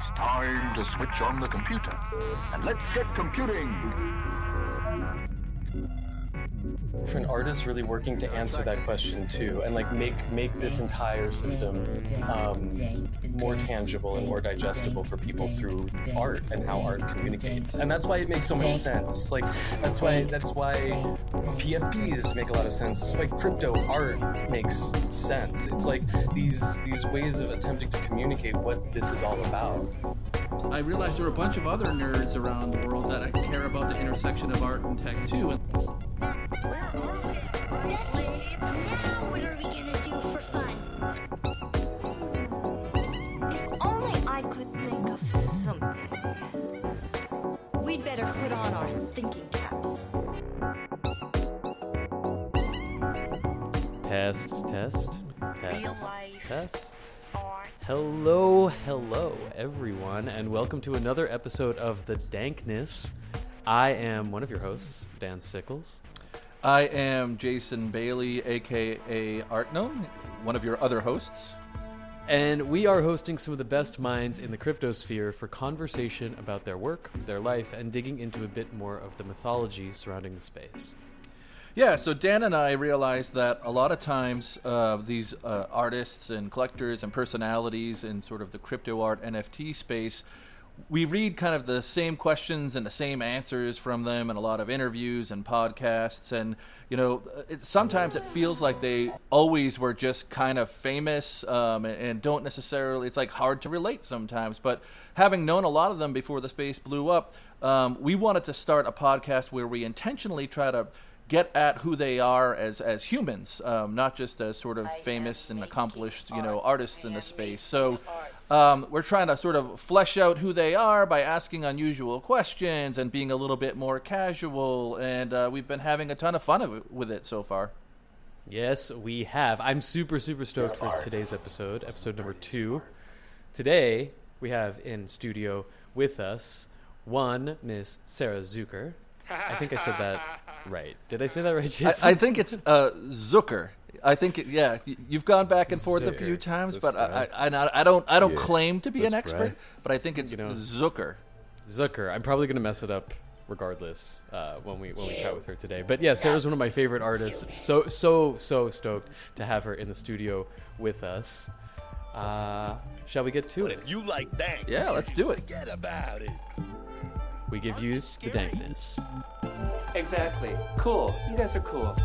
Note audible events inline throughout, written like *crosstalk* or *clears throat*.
It's time to switch on the computer. And let's get computing. For an artist really working to answer that question too and like make make this entire system um, more tangible and more digestible for people through art and how art communicates. And that's why it makes so much sense. Like that's why that's why pfps make a lot of sense. That's why crypto art makes sense. It's like these these ways of attempting to communicate what this is all about. I realized there are a bunch of other nerds around the world that care about the intersection of art and tech too. And Now what are we gonna do for fun? If only I could think of something. We'd better put on our thinking caps. Test, test, test, test. Hello, hello, everyone, and welcome to another episode of The Dankness. I am one of your hosts, Dan Sickles. I am Jason Bailey, aka Artnome, one of your other hosts. And we are hosting some of the best minds in the cryptosphere for conversation about their work, their life, and digging into a bit more of the mythology surrounding the space. Yeah, so Dan and I realized that a lot of times uh, these uh, artists and collectors and personalities in sort of the crypto art NFT space, we read kind of the same questions and the same answers from them in a lot of interviews and podcasts. And, you know, it, sometimes it feels like they always were just kind of famous um, and, and don't necessarily, it's like hard to relate sometimes. But having known a lot of them before the space blew up, um, we wanted to start a podcast where we intentionally try to get at who they are as as humans, um, not just as sort of famous and accomplished, you know, artists in the space. So um, we're trying to sort of flesh out who they are by asking unusual questions and being a little bit more casual. And uh, we've been having a ton of fun of with it so far. Yes, we have. I'm super, super stoked for today's episode, episode number two. Today, we have in studio with us one Miss Sarah Zucker. I think I said that *laughs* right. Did I say that right, Jason? I, I think it's uh, Zucker. I think it, yeah, you've gone back and forth a few times, That's but I, right. I, I, I don't I don't Yeah. claim to be an That's expert, right. but I think it's You know. Zucker. Zucker. I'm probably gonna mess it up regardless uh, when we when we chat with her today. But yeah, Sarah's one of my favorite artists. So so so stoked to have her in the studio with us. Uh, shall we get to it? You like that? Yeah, let's do it. Forget about it. We give you the dankness. Exactly. Cool. You guys are cool.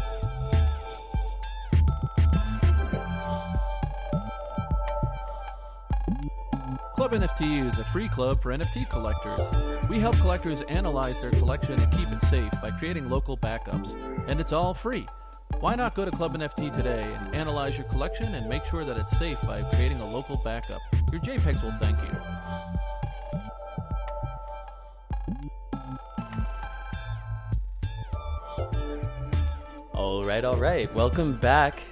Club NFT is a free club for NFT collectors. We help collectors analyze their collection and keep it safe by creating local backups, and it's all free. Why not go to Club NFT today and analyze your collection and make sure that it's safe by creating a local backup? Your JPEGs will thank you. All right, all right. Welcome back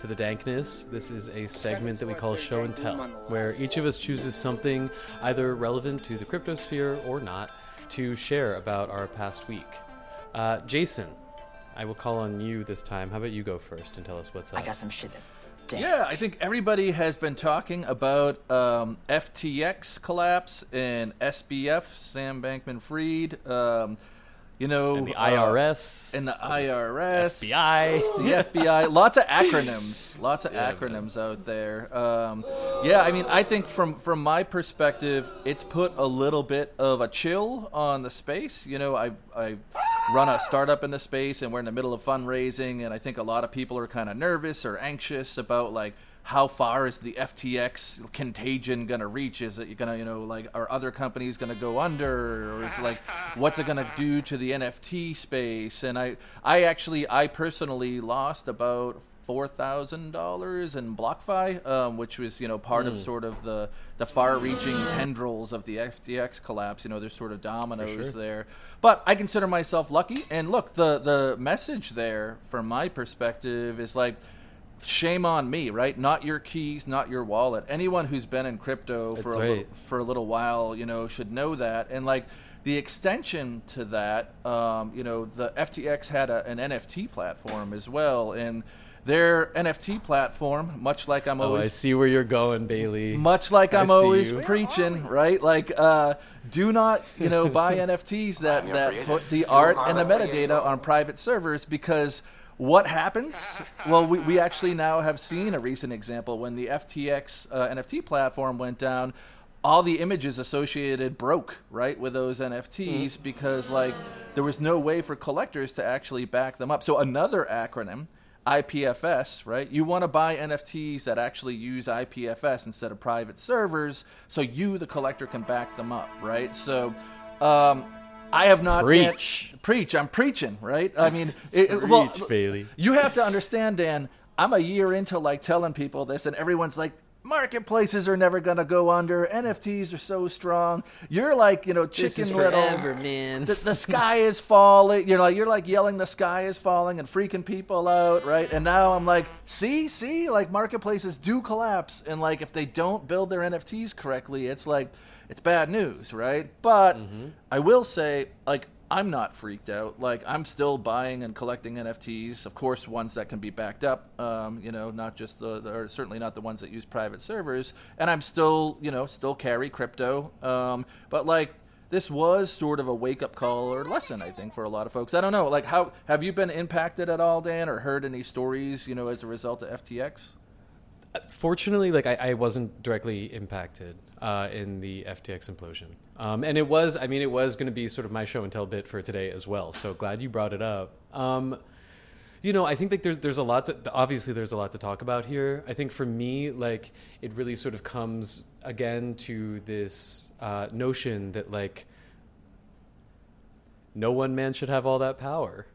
to the Dankness. This is a segment that we call Show and Tell, where each of us chooses something either relevant to the cryptosphere or not to share about our past week. Uh, Jason, I will call on you this time. How about you go first and tell us what's up? I got some shit that's damn. Yeah, I think everybody has been talking about um, FTX collapse and SBF, Sam Bankman Fried. Um, you know, and the uh, IRS. and the IRS, FBI. *laughs* the FBI. Lots of acronyms. Lots of Yeah, acronyms out there. Um, yeah, I mean, I think from from my perspective, it's put a little bit of a chill on the space. You know, I I run a startup in the space, and we're in the middle of fundraising, and I think a lot of people are kind of nervous or anxious about like how far is the FTX contagion gonna reach? Is it gonna, you know, like, are other companies gonna go under, or is like, what's it gonna do to the NFT space? And I, I actually, I personally lost about four thousand dollars in BlockFi, um, which was, you know, part of sort of the the far-reaching tendrils of the FTX collapse. You know, there's sort of dominoes sure. there. But I consider myself lucky. And look, the the message there, from my perspective, is like shame on me, right? Not your keys, not your wallet. Anyone who's been in crypto for That's a little, for a little while, you know, should know that. And like the extension to that, um, you know, the FTX had a, an NFT platform as well, and their NFT platform, much like I'm Oh, always I see where you're going, Bailey. much like I I'm always you. preaching, right? Like, uh, do not, you know, buy *laughs* NFTs that that put the art and the the metadata on private servers because what happens? Well, we, we actually now have seen a recent example when the FTX uh, NFT platform went down. All the images associated broke, right, with those NFTs Mm. because, like, there was no way for collectors to actually back them up. So, another acronym IPFS, right? You want to buy NFTs that actually use IPFS instead of private servers, so you, the collector, can back them up, right? So, um, I have not yet- Preach. preach. I'm preaching, right? I mean, it, it- well, Bailey. you have to understand, Dan. I'm a year into like telling people this, and everyone's like, marketplaces are never gonna go under. NFTs are so strong. You're like, you know, chicken little. forever, man. The, the sky is falling. You're like, you're like yelling, the sky is falling, and freaking people out, right? And now I'm like, see, see, like marketplaces do collapse, and like if they don't build their NFTs correctly, it's like it's bad news, right? But mm-hmm. I will say, like, I'm not freaked out. Like, I'm still buying and collecting NFTs. Of course, ones that can be backed up. Um, you know, not just the, the, or certainly not the ones that use private servers. And I'm still, you know, still carry crypto. Um, but like, this was sort of a wake up call or lesson, I think, for a lot of folks. I don't know. Like, how have you been impacted at all, Dan, or heard any stories, you know, as a result of FTX? Fortunately, like I, I wasn't directly impacted uh, in the FTX implosion, um, and it was. I mean, it was going to be sort of my show and tell bit for today as well. So glad you brought it up. Um, you know, I think like there's there's a lot to obviously there's a lot to talk about here. I think for me, like it really sort of comes again to this uh, notion that like no one man should have all that power.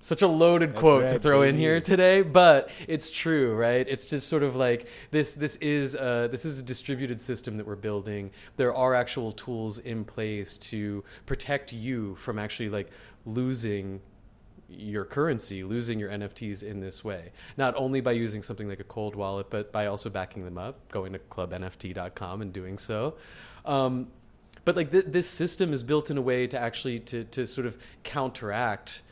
Such a loaded quote to right, throw in here today, but it's true, right? It's just sort of like this. This is a, this is a distributed system that we're building. There are actual tools in place to protect you from actually like losing your currency, losing your NFTs in this way. Not only by using something like a cold wallet, but by also backing them up, going to clubnft.com and doing so. Um, but like th- this system is built in a way to actually to, to sort of counteract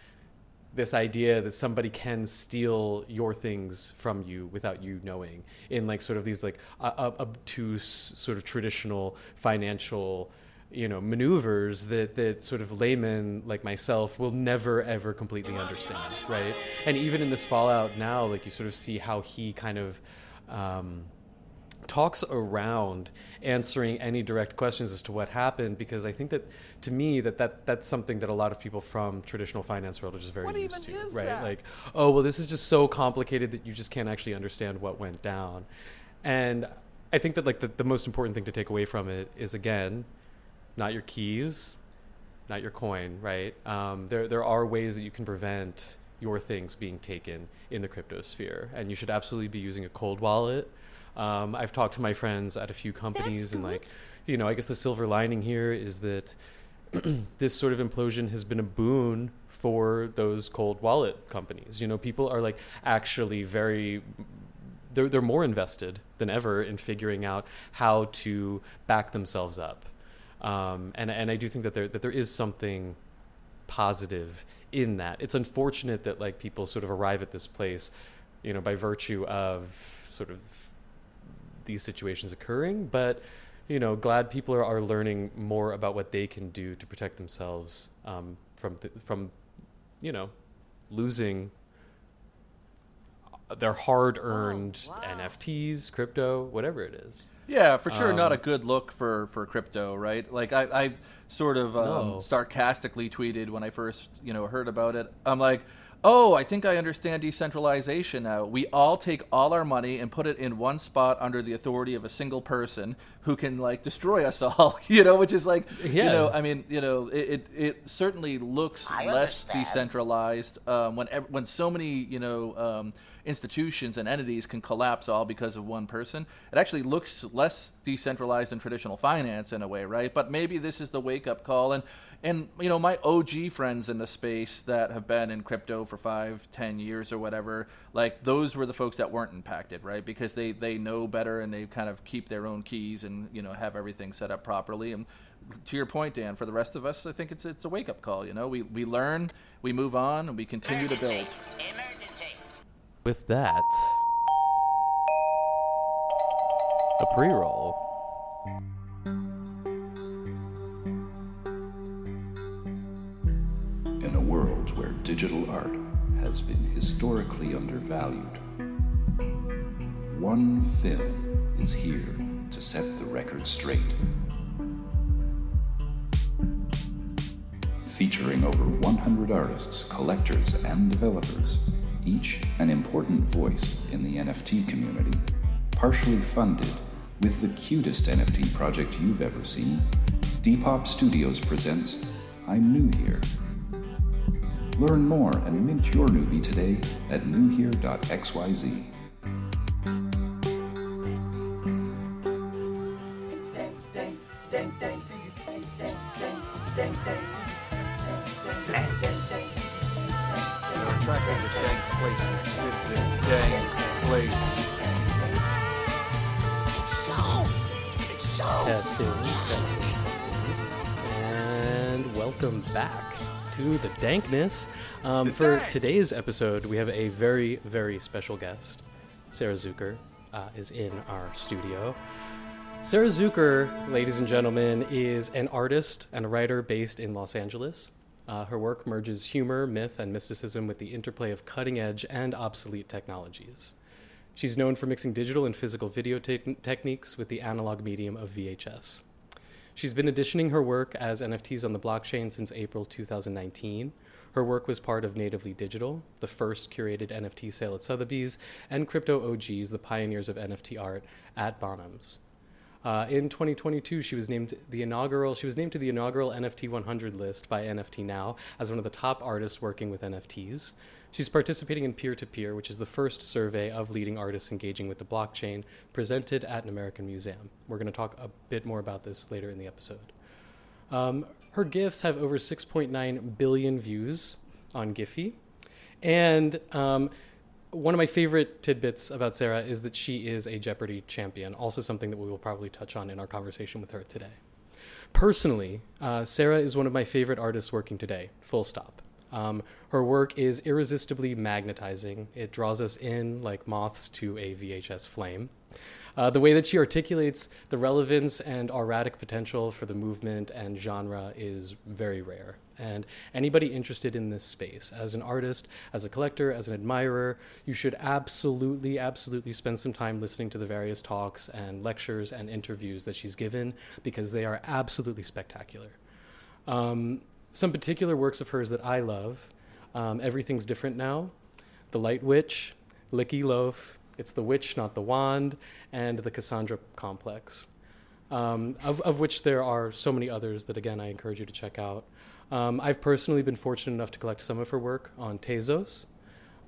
this idea that somebody can steal your things from you without you knowing in like sort of these like uh, uh, obtuse sort of traditional financial you know maneuvers that that sort of laymen like myself will never ever completely understand right? And even in this fallout now like you sort of see how he kind of um, talks around answering any direct questions as to what happened because I think that to me that, that that's something that a lot of people from traditional finance world are just very used to, right? Like, oh well, this is just so complicated that you just can't actually understand what went down, and I think that like the, the most important thing to take away from it is again, not your keys, not your coin, right? Um, there there are ways that you can prevent your things being taken in the crypto sphere, and you should absolutely be using a cold wallet. Um, I've talked to my friends at a few companies, and like, you know, I guess the silver lining here is that *clears throat* this sort of implosion has been a boon for those cold wallet companies. You know, people are like actually very they're they're more invested than ever in figuring out how to back themselves up. Um, and and I do think that there that there is something positive in that. It's unfortunate that like people sort of arrive at this place, you know, by virtue of sort of these situations occurring, but you know, glad people are, are learning more about what they can do to protect themselves um, from th- from you know losing their hard-earned NFTs, crypto, whatever it is. Yeah, for sure, not a Um, good look for, for crypto, right? Like I, I sort of um, No. sarcastically tweeted when I first, you know, heard about it. I'm like, oh, I think I understand decentralization now. We all take all our money and put it in one spot under the authority of a single person who can like destroy us *laughs* all. You know, which is like, you know, I mean, you know, it it, it certainly looks less decentralized um, when when so many, you know. Um, institutions and entities can collapse all because of one person. It actually looks less decentralized than traditional finance in a way, right? But maybe this is the wake up call. And and you know, my OG friends in the space that have been in crypto for five, ten years or whatever, like those were the folks that weren't impacted, right? Because they they know better and they kind of keep their own keys and you know have everything set up properly. And to your point, Dan, for the rest of us, I think it's it's a wake up call. You know, we we learn, we move on, and we continue to build. with that, a pre digital art has been historically undervalued, one film is here to set the record straight. Featuring over 100 artists, collectors, and developers, each an important voice in the NFT community, partially funded with the cutest NFT project you've ever seen, Depop Studios presents I'm New Here. Learn more and mint your newbie today at newhere.xyz. Testing. And welcome back to the Dankness. Um, for today's episode, we have a very, very special guest. Sarah Zucker uh, is in our studio. Sarah Zucker, ladies and gentlemen, is an artist and a writer based in Los Angeles. Uh, her work merges humor, myth, and mysticism with the interplay of cutting edge and obsolete technologies. She's known for mixing digital and physical video te- techniques with the analog medium of VHS. She's been editioning her work as NFTs on the blockchain since April 2019. Her work was part of Natively Digital, the first curated NFT sale at Sotheby's, and Crypto OGs, the pioneers of NFT art, at Bonhams. Uh, in 2022, she was named the inaugural. She was named to the inaugural NFT 100 list by NFT Now as one of the top artists working with NFTs. She's participating in Peer to Peer, which is the first survey of leading artists engaging with the blockchain, presented at an American museum. We're going to talk a bit more about this later in the episode. Um, her GIFs have over 6.9 billion views on Giphy, and um, one of my favorite tidbits about Sarah is that she is a Jeopardy champion, also something that we will probably touch on in our conversation with her today. Personally, uh, Sarah is one of my favorite artists working today, full stop. Um, her work is irresistibly magnetizing. It draws us in like moths to a VHS flame. Uh, the way that she articulates the relevance and auratic potential for the movement and genre is very rare. And anybody interested in this space, as an artist, as a collector, as an admirer, you should absolutely, absolutely spend some time listening to the various talks and lectures and interviews that she's given because they are absolutely spectacular. Um, some particular works of hers that I love um, Everything's Different Now, The Light Witch, Licky Loaf, It's the Witch, Not the Wand, and The Cassandra Complex, um, of, of which there are so many others that, again, I encourage you to check out. Um, I've personally been fortunate enough to collect some of her work on Tezos.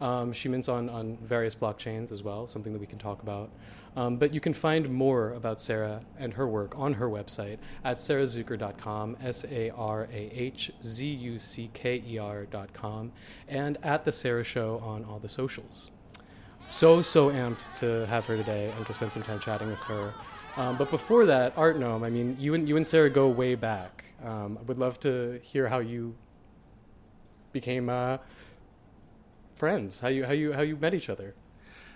Um, she mints on, on various blockchains as well, something that we can talk about. Um, but you can find more about Sarah and her work on her website at sarahzucker.com, S A R A H Z U C K E R.com, and at The Sarah Show on all the socials. So, so amped to have her today and to spend some time chatting with her. Um, but before that, Artnome, I mean, you and, you and Sarah go way back. Um, I would love to hear how you became uh, friends, how you, how, you, how you met each other.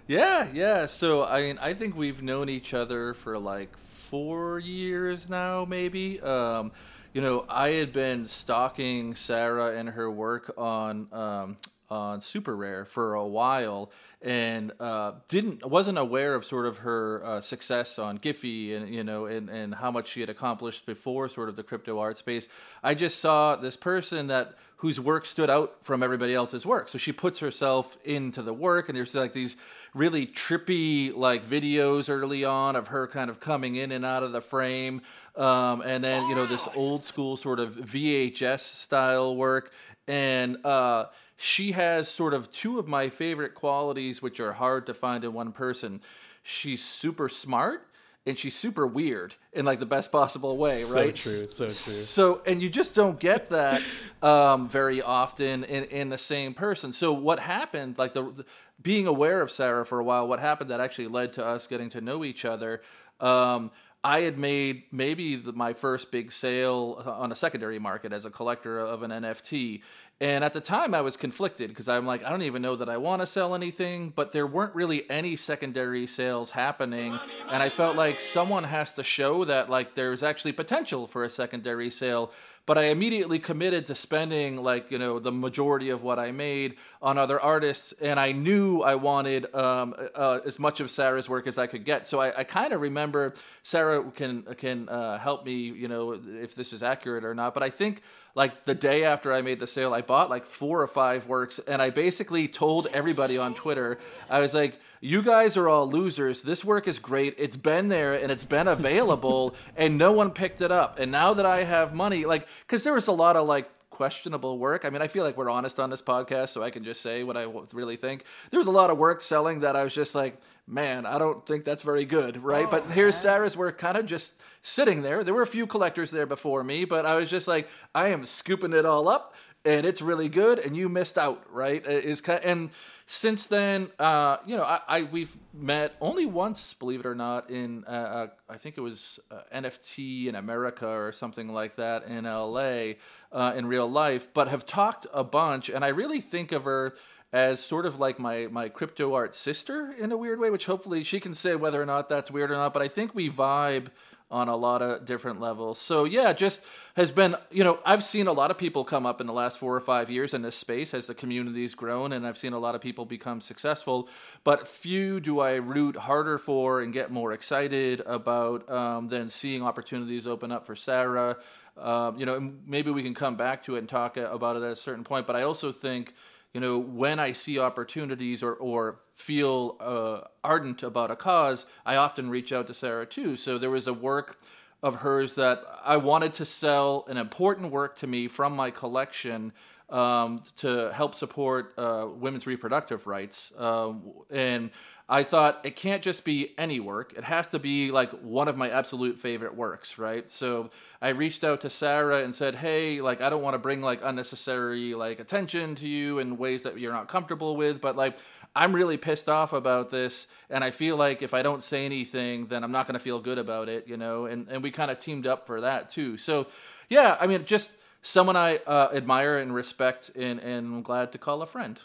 Yeah, yeah. So I mean, I think we've known each other for like four years now, maybe. Um, you know, I had been stalking Sarah and her work on um, on Super Rare for a while, and uh, didn't wasn't aware of sort of her uh, success on Giphy and you know and, and how much she had accomplished before sort of the crypto art space. I just saw this person that whose work stood out from everybody else's work. So she puts herself into the work, and there's like these really trippy like videos early on of her kind of coming in and out of the frame, um, and then you know this old school sort of VHS style work, and uh, she has sort of two of my favorite qualities, which are hard to find in one person. She's super smart and she's super weird in like the best possible way, So right? So true, so true. So, and you just don't get that um, very often in, in the same person. So, what happened? Like the, being aware of Sarah for a while, what happened that actually led to us getting to know each other. Um, I had made maybe the, my first big sale on a secondary market as a collector of an NFT. And at the time, I was conflicted because I'm like, I don't even know that I want to sell anything, but there weren't really any secondary sales happening. And I felt like someone has to show that, like, there's actually potential for a secondary sale but I immediately committed to spending like you know the majority of what I made on other artists, and I knew I wanted um, uh, as much of Sarah's work as I could get. So I, I kind of remember Sarah can can uh, help me, you know, if this is accurate or not. But I think like the day after I made the sale, I bought like four or five works, and I basically told everybody on Twitter, I was like you guys are all losers. This work is great. It's been there and it's been available, and no one picked it up. And now that I have money, like, because there was a lot of like questionable work. I mean, I feel like we're honest on this podcast, so I can just say what I really think. There was a lot of work selling that I was just like, man, I don't think that's very good, right? Oh, but here's Sarah's work kind of just sitting there. There were a few collectors there before me, but I was just like, I am scooping it all up and it's really good and you missed out, right? Is kind of, and since then, uh, you know, I, I, we've met only once, believe it or not, in uh, uh I think it was uh, NFT in America or something like that in LA uh, in real life, but have talked a bunch, and I really think of her as sort of like my my crypto art sister in a weird way, which hopefully she can say whether or not that's weird or not. But I think we vibe on a lot of different levels. So yeah, just has been, you know, I've seen a lot of people come up in the last 4 or 5 years in this space as the community's grown and I've seen a lot of people become successful, but few do I root harder for and get more excited about um, than seeing opportunities open up for Sarah. Um, you know, maybe we can come back to it and talk about it at a certain point, but I also think you know, when I see opportunities or, or feel uh, ardent about a cause, I often reach out to Sarah too. So there was a work of hers that I wanted to sell an important work to me from my collection um, to help support uh, women's reproductive rights. Um, and I thought it can't just be any work. It has to be like one of my absolute favorite works, right? So I reached out to Sarah and said, "Hey, like I don't want to bring like unnecessary like attention to you in ways that you're not comfortable with, but like I'm really pissed off about this and I feel like if I don't say anything, then I'm not going to feel good about it, you know?" And and we kind of teamed up for that too. So, yeah, I mean, just someone I uh, admire and respect and and I'm glad to call a friend.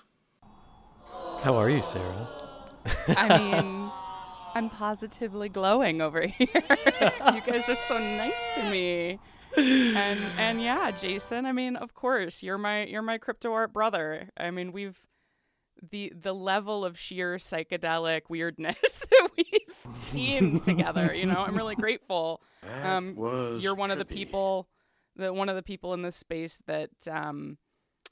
How are you, Sarah? I mean, I'm positively glowing over here. *laughs* you guys are so nice to me. And and yeah, Jason, I mean, of course, you're my you're my crypto art brother. I mean, we've the the level of sheer psychedelic weirdness *laughs* that we've seen together, you know, I'm really grateful. Um, you're one trippy. of the people that one of the people in this space that um,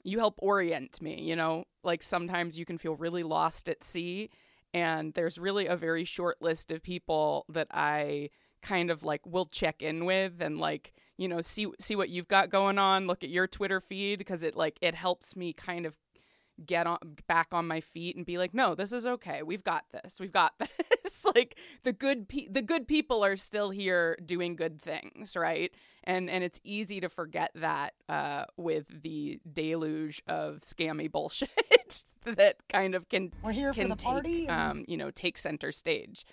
you help orient me, you know, like sometimes you can feel really lost at sea and there's really a very short list of people that I kind of like will check in with and like you know see see what you've got going on look at your twitter feed because it like it helps me kind of get on back on my feet and be like no this is okay we've got this we've got *laughs* this like the good pe- the good people are still here doing good things right and and it's easy to forget that uh, with the deluge of scammy bullshit *laughs* that kind of can We're here can for the take party. um, you know take center stage.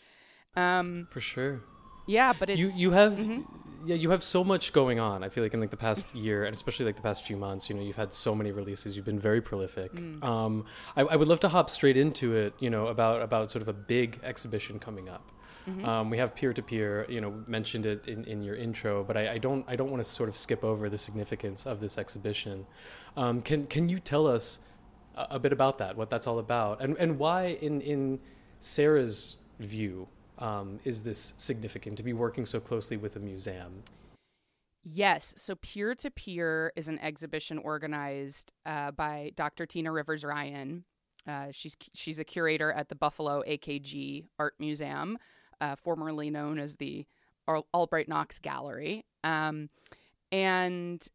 Um, For sure. Yeah, but it's you you have Mhm. yeah you have so much going on. I feel like in like the past year and especially like the past few months, you know, you've had so many releases. You've been very prolific. Mm. Um, I, I would love to hop straight into it. You know about about sort of a big exhibition coming up. Mhm. Um, we have peer to peer. You know, mentioned it in, in your intro, but I, I don't I don't want to sort of skip over the significance of this exhibition. Um, can can you tell us a, a bit about that? What that's all about, and and why in in Sarah's view um, is this significant to be working so closely with a museum? Yes. So Peer to Peer is an exhibition organized uh, by Dr. Tina Rivers Ryan. Uh, she's she's a curator at the Buffalo AKG Art Museum, uh, formerly known as the Al- Albright Knox Gallery. Um, and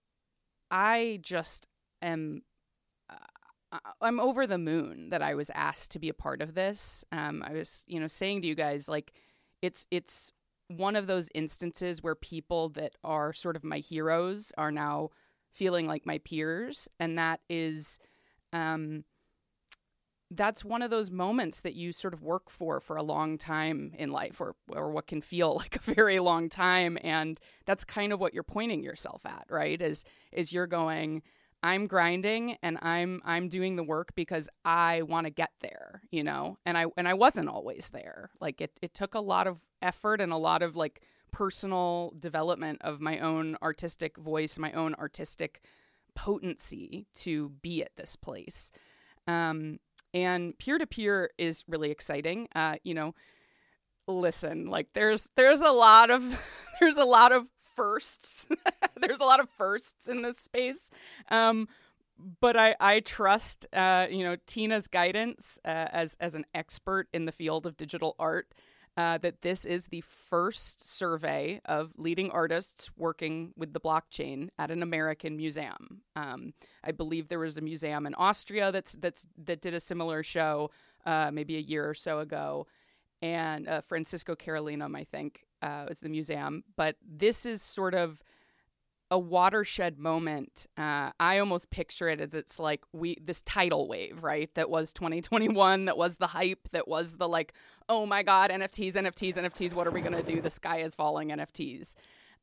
I just am. I'm over the moon that I was asked to be a part of this. Um, I was, you know, saying to you guys like, it's it's one of those instances where people that are sort of my heroes are now feeling like my peers, and that is, um, that's one of those moments that you sort of work for for a long time in life or or what can feel *laughs* like a very long time. And that's kind of what you're pointing yourself at right? Is is you're going I'm grinding and I'm I'm doing the work because I want to get there, you know. And I and I wasn't always there. Like it it took a lot of effort and a lot of like personal development of my own artistic voice, my own artistic potency to be at this place. Um, and peer to peer is really exciting. Uh, you know, listen, like there's there's a lot of *laughs* there's a lot of firsts. *laughs* there's a lot of firsts in this space. Um, but I, I trust uh, you know Tina's guidance uh, as as an expert in the field of digital art uh, that this is the first survey of leading artists working with the blockchain at an American museum. Um, I believe there was a museum in Austria that's that's that did a similar show uh, maybe a year or so ago, and uh, Francisco Carolinum, I think, uh, the museum. But this is sort of a watershed moment. Uh, I almost picture it as it's like we this tidal wave, right? That was 2021. That was the hype. That was the like, oh my god, NFTs, NFTs, NFTs. What are we gonna do? The sky is falling. NFTs.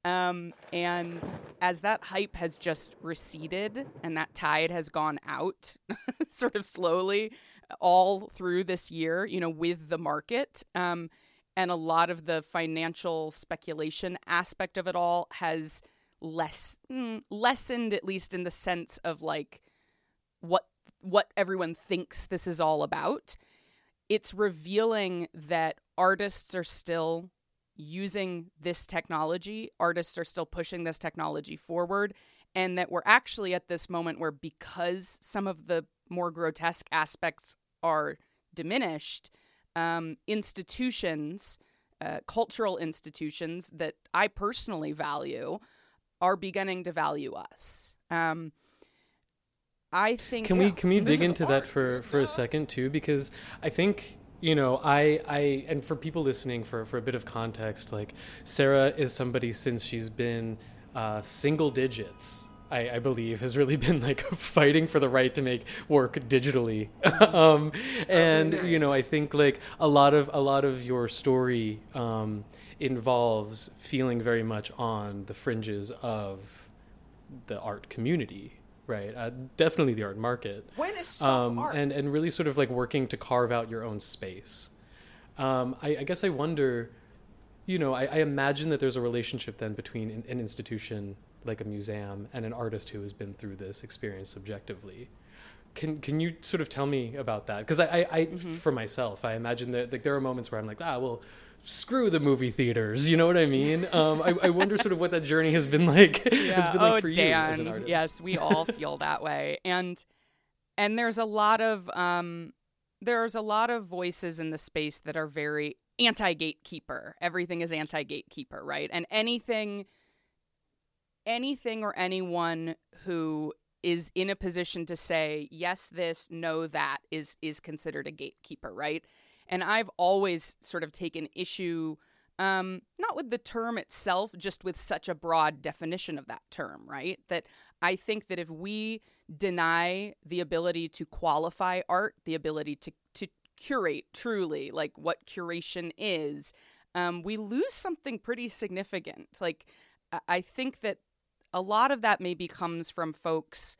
Um, and as that hype has just receded and that tide has gone out, *laughs* sort of slowly, all through this year, you know, with the market. Um, and a lot of the financial speculation aspect of it all has less mm, lessened at least in the sense of like what what everyone thinks this is all about. It's revealing that artists are still using this technology artists are still pushing this technology forward and that we're actually at this moment where because some of the more grotesque aspects are diminished um, institutions uh, cultural institutions that i personally value are beginning to value us. Um, I think. Can we can we dig into that for for a second too? Because I think you know I I and for people listening for for a bit of context, like Sarah is somebody since she's been uh, single digits. I, I, believe has really *laughs* been like *laughs* fighting for the right to make work digitally, *laughs* um, and you know I think like a lot of a lot of your story um, involves feeling very much on the fringes of the art community right? Uh, definitely the art market. When is stuff um, art? and and really sort of like working to carve out your own space. Um, I, I, guess i wonder you know I, I, imagine that there's a relationship then between an, an, institution like a museum and an artist who has been through this experience subjectively can can you sort of tell me about that because I, I, I mm-hmm. for myself I imagine that like there are moments where I'm like ah well screw the movie theaters. You know what I mean? Um, I, I, wonder sort of what that journey has been *laughs* like. Yeah. has been like oh, for Dan. you as an artist. Yes, we all feel that way, and and there's a lot of um, there's a lot of voices in the space that are very anti gatekeeper. Everything is anti gatekeeper, right? And anything, anything or anyone who is in a position to say yes, this, no, that is is considered a gatekeeper, right? And I've always sort of taken issue, um, not with the term itself, just with such a broad definition of that term, right? That I think that if we deny the ability to qualify art, the ability to, to curate truly, like what curation is, um, we lose something pretty significant. Like, I think that a lot of that maybe comes from folks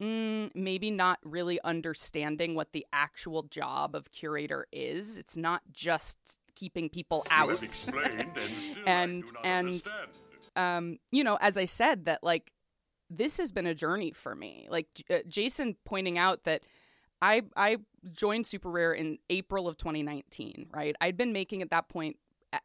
mm, maybe not really understanding what the actual job of curator is. It's not just keeping people out. and *laughs* and um, you know, as I said, that like this has been a journey for me. Like uh, Jason pointing out that I I joined Super Rare in April of 2019. Right, I'd been making at that point.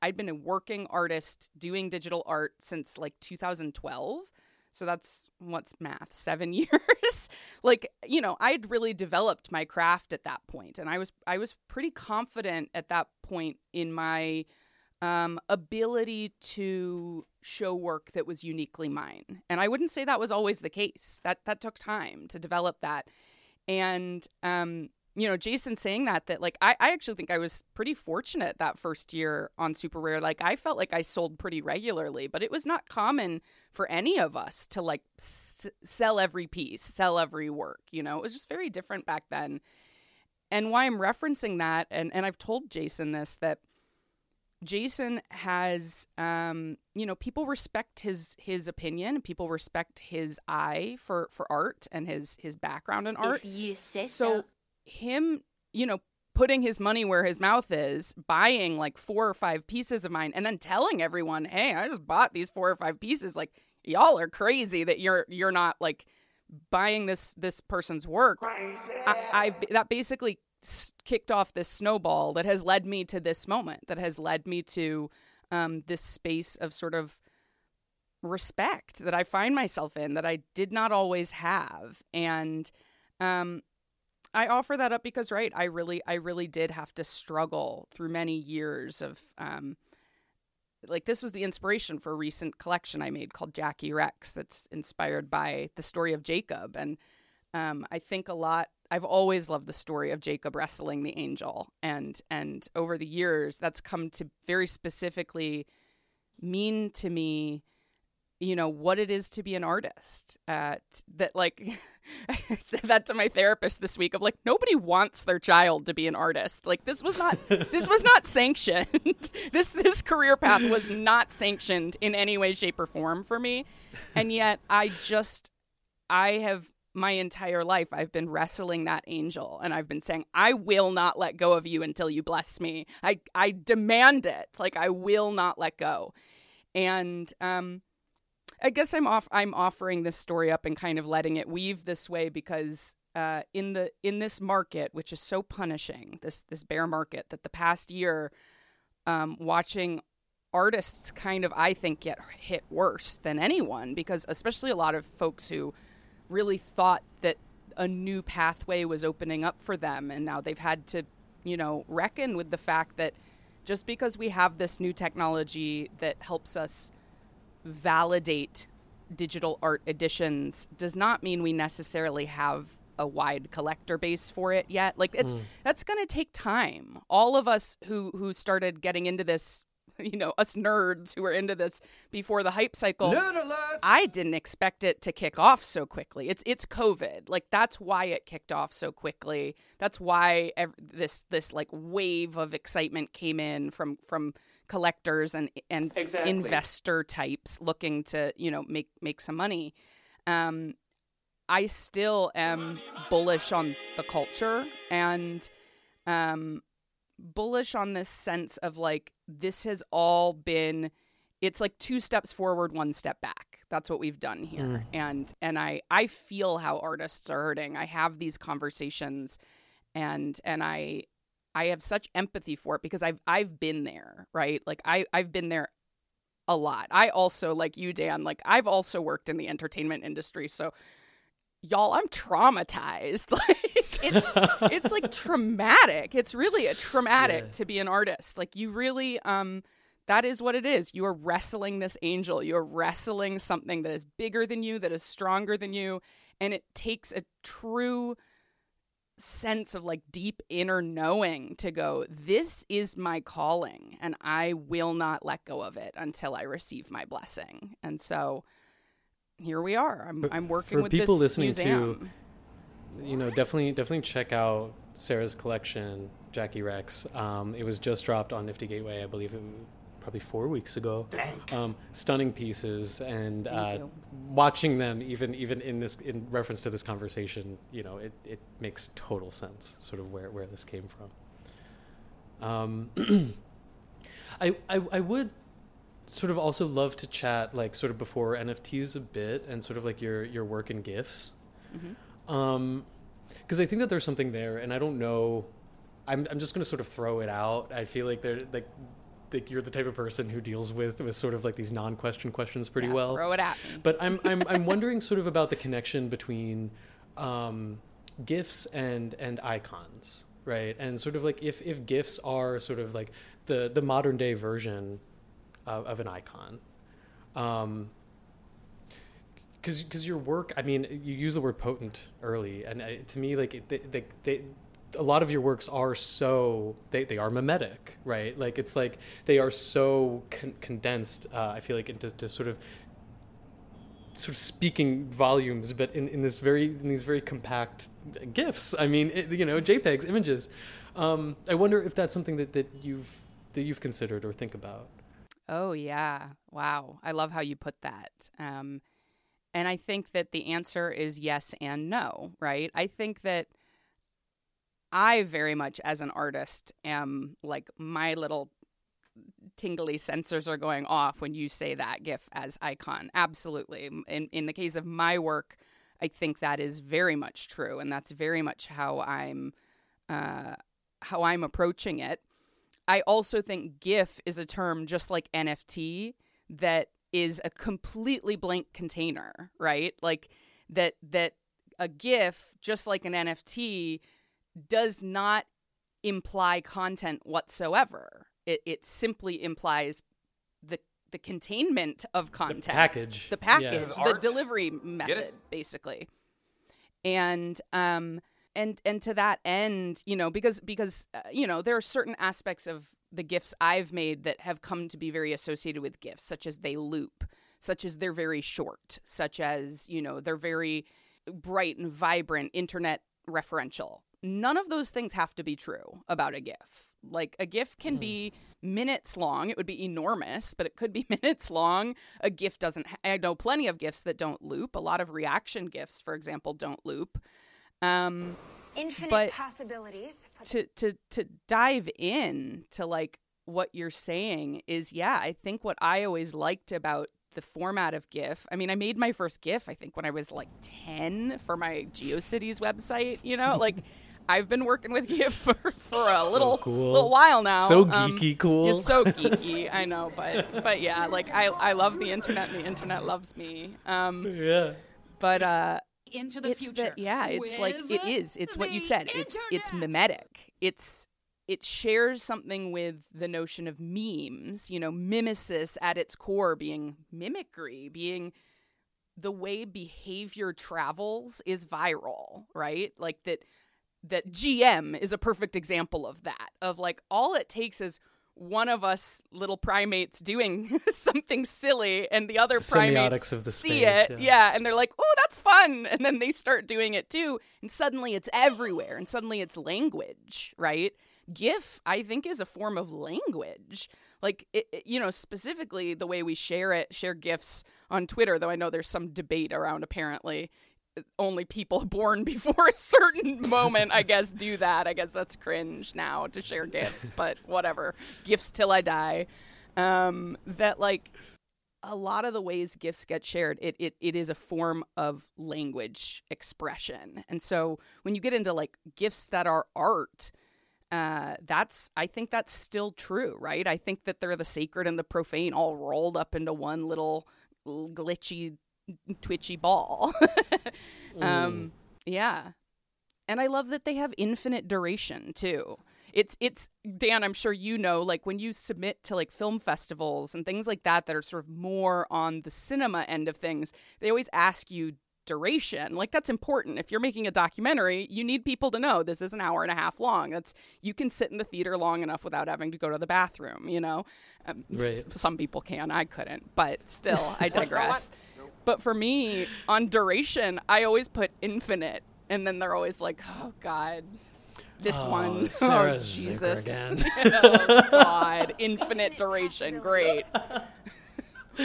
I'd been a working artist doing digital art since like 2012 so that's what's math, seven *laughs* years. like, you know, I'd really developed my craft at that point, and I was I was pretty confident at that point in my um, ability to show work that was uniquely mine. And I wouldn't say that was always the case. That that took time to develop that. And um, you know, Jason saying that, that like, I, I actually think I was pretty fortunate that first year on Super Rare. Like, I felt like I sold pretty regularly, but it was not common for any of us to like s- sell every piece, sell every work. You know, it was just very different back then. and why I'm referencing that, and and I've told Jason this that Jason has, um, you know, people respect his his opinion. People respect his eye for for art and his his background in art. so him, you know, putting his money where his mouth is, buying like four or five pieces of mine, and then telling everyone, "Hey, I just bought these four or five pieces." Like y'all are crazy that you're you're not like buying this this person's work. I, I've that basically kicked off this snowball that has led me to this moment. That has led me to um, this space of sort of respect that I find myself in that I did not always have, and um, I offer that up because right, I really, I really did have to struggle through many years of, um, like this was the inspiration for a recent collection I made called Jackie Rex. That's inspired by the story of Jacob, and um, I think a lot. I've always loved the story of Jacob wrestling the angel, and and over the years, that's come to very specifically mean to me you know what it is to be an artist uh, t- that like *laughs* i said that to my therapist this week of like nobody wants their child to be an artist. Like this was not *laughs* this was not sanctioned. *laughs* This this career path was not sanctioned in any way shape or form for me. And yet i just i have my entire life i've been wrestling that angel and i've been saying i will not let go of you until you bless me. I i demand it. Like i will not let go. And um I guess I'm off. I'm offering this story up and kind of letting it weave this way because uh, in the in this market, which is so punishing, this this bear market, that the past year, um, watching artists kind of I think get hit worse than anyone because especially a lot of folks who really thought that a new pathway was opening up for them, and now they've had to, you know, reckon with the fact that just because we have this new technology that helps us validate digital art editions does not mean we necessarily have a wide collector base for it yet. Like it's Mm. that's going to take time. All of us who who started getting into this, *laughs* you know, us nerds who were into this before the hype cycle, I didn't expect it to kick off so quickly. It's it's COVID. Like that's why it kicked off so quickly. That's why ev- this this like wave of excitement came in from from collectors and and Exactly. investor types looking to you know make make some money. Um, I still am bullish on the culture and um, bullish on this sense of like this has all been it's like two steps forward one step back that's what we've done here Mm. and and i i feel how artists are hurting i have these conversations and and i i have such empathy for it because i've i've been there right? Like i i've been there a lot. I also like you dan like i've also worked in the entertainment industry. So y'all i'm traumatized. *laughs* Like it's it's like *laughs* traumatic. It's really a traumatic Yeah. to be an artist. Like you really um that is what it is. You are wrestling this angel. You're wrestling something that is bigger than you that is stronger than you and it takes a true sense of like deep inner knowing to go this is my calling and i will not let go of it until i receive my blessing and so here we are i'm, I'm working for with people this listening to- museum. you know, definitely, definitely check out Sarah's collection, Jackie Rex. Um, it was just dropped on Nifty Gateway, I believe, it probably four weeks ago. Um, stunning pieces, and uh, watching them, even even in this in reference to this conversation, you know, it, it makes total sense, sort of where where this came from. Um, *clears throat* I, I I would sort of also love to chat like sort of before NFTs a bit and sort of like your your work in gifs. Um, because I think that there's something there, and I don't know. I'm I'm just gonna sort of throw it out. I feel like they're like. Like you're the type of person who deals with with sort of like these non-question questions pretty Yeah, well. throw it at me But I'm I'm I'm wondering sort of about the connection between um, gifs and and icons, right? And sort of like if if gifs are sort of like the the modern day version of, of an icon. Um, because your work, I mean, you use the word potent early, and uh, to me, like they, they, a lot of your works are so they, they are mimetic, right? Like it's like they are so con- condensed. Uh, I feel like into to sort of sort of speaking volumes, but in, in this very in these very compact gifs. I mean, it, you know, JPEGs, images. Um, I wonder if that's something that, that you've that you've considered or think about. Oh yeah, wow! I love how you put that. Um, and I think that the answer is yes and no. Right? I think that I very much, as an artist, am like my little tingly sensors are going off when you say that GIF as icon. Absolutely. In in the case of my work, I think that is very much true, and that's very much how I'm uh, how I'm approaching it. I also think GIF is a term just like NFT that is a completely blank container, right? Like that that a GIF, just like an NFT, does not imply content whatsoever. It, it simply implies the the containment of content, the package, the package, yeah. the delivery method, basically. And um and and to that end, you know, because because uh, you know there are certain aspects of the gifs I've made that have come to be very associated with gifs, such as they loop, such as they're very short, such as you know they're very bright and vibrant, internet referential. None of those things have to be true about a GIF. Like a GIF can mm. be minutes long. It would be enormous, but it could be *laughs* minutes long. A GIF doesn't. Ha- I know plenty of GIFs that don't loop. A lot of reaction GIFs, for example, don't loop. Um, Infinite possibilities. To to to dive in to like what you're saying is yeah. I think what I always liked about the format of GIF. I mean, I made my first GIF I think when I was like ten for my GeoCities website. You know, like. *laughs* I've been working with *laughs* GIF for, for a little cool. little while now. So geeky, um, cool. It's so *laughs* geeky, I know, but but yeah, like I I love the internet, and the internet loves me. Um, yeah. But uh, into the it's future. The, yeah, it's like it is. It's what you the said. It's it's mimetic. It's it shares something with the notion of memes. You know, mimesis at its core being mimicry, being the way behavior travels is viral, right? Like that that GM is a perfect example of that. Of like all it takes is one of us little primates doing *laughs* something silly and the other The primates the see space, it yeah. and they're like oh that's fun and then they start doing it too and suddenly it's everywhere and suddenly it's language right gif i think is a form of language like it, it- you know specifically the way we share it share gifs on twitter though i know there's some debate around apparently only people *laughs* born before a certain moment, I guess, do that. I guess that's cringe now to share gifs, but whatever. Gifs till I die. Um, that like a lot of the ways gifs get shared, it, it it is a form of language expression. And so when you get into like gifs that are art, uh, that's I think that's still true, right? I think that they're the sacred and the profane all rolled up into one little glitchy twitchy ball. *laughs* um, yeah. And I love that they have infinite duration too. It's it's Dan, I'm sure you know, like when you submit to like film festivals and things like that that are sort of more on the cinema end of things, they always ask you duration. Like that's important. If you're making a documentary, you need people to know this is an hour and a half long. That's you can sit in the theater long enough without having to go to the bathroom, you know. Um, Right. s- *laughs* Some people can, I couldn't, but still, I *laughs* digress. But for me, on duration, I always put infinite, and then they're always like, "Oh God, this Oh, one, *laughs* Sarah oh Jesus, again. *laughs* oh God, infinite duration, great." *laughs*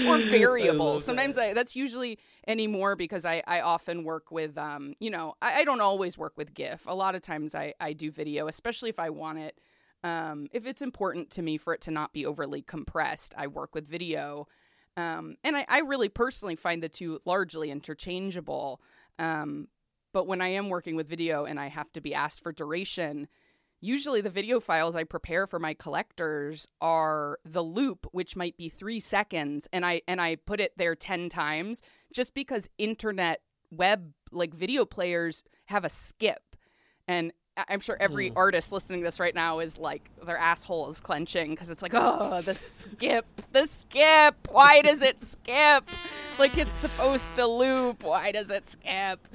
or variables. Sometimes I, that's usually anymore because I, I often work with, um, you know, I, I don't always work with GIF. A lot of times I, I do video, especially if I want it. Um, if it's important to me for it to not be overly compressed, I work with video. Um, and I, I really personally find the two largely interchangeable. Um, but when I am working with video and I have to be asked for duration, usually the video files I prepare for my collectors are the loop, which might be three seconds, and I and I put it there ten times just because internet web like video players have a skip, and I'm sure every artist listening to this right now is like their asshole is clenching because it's like, oh, the skip, the skip. Why does it skip? Like it's supposed to loop. Why does it skip?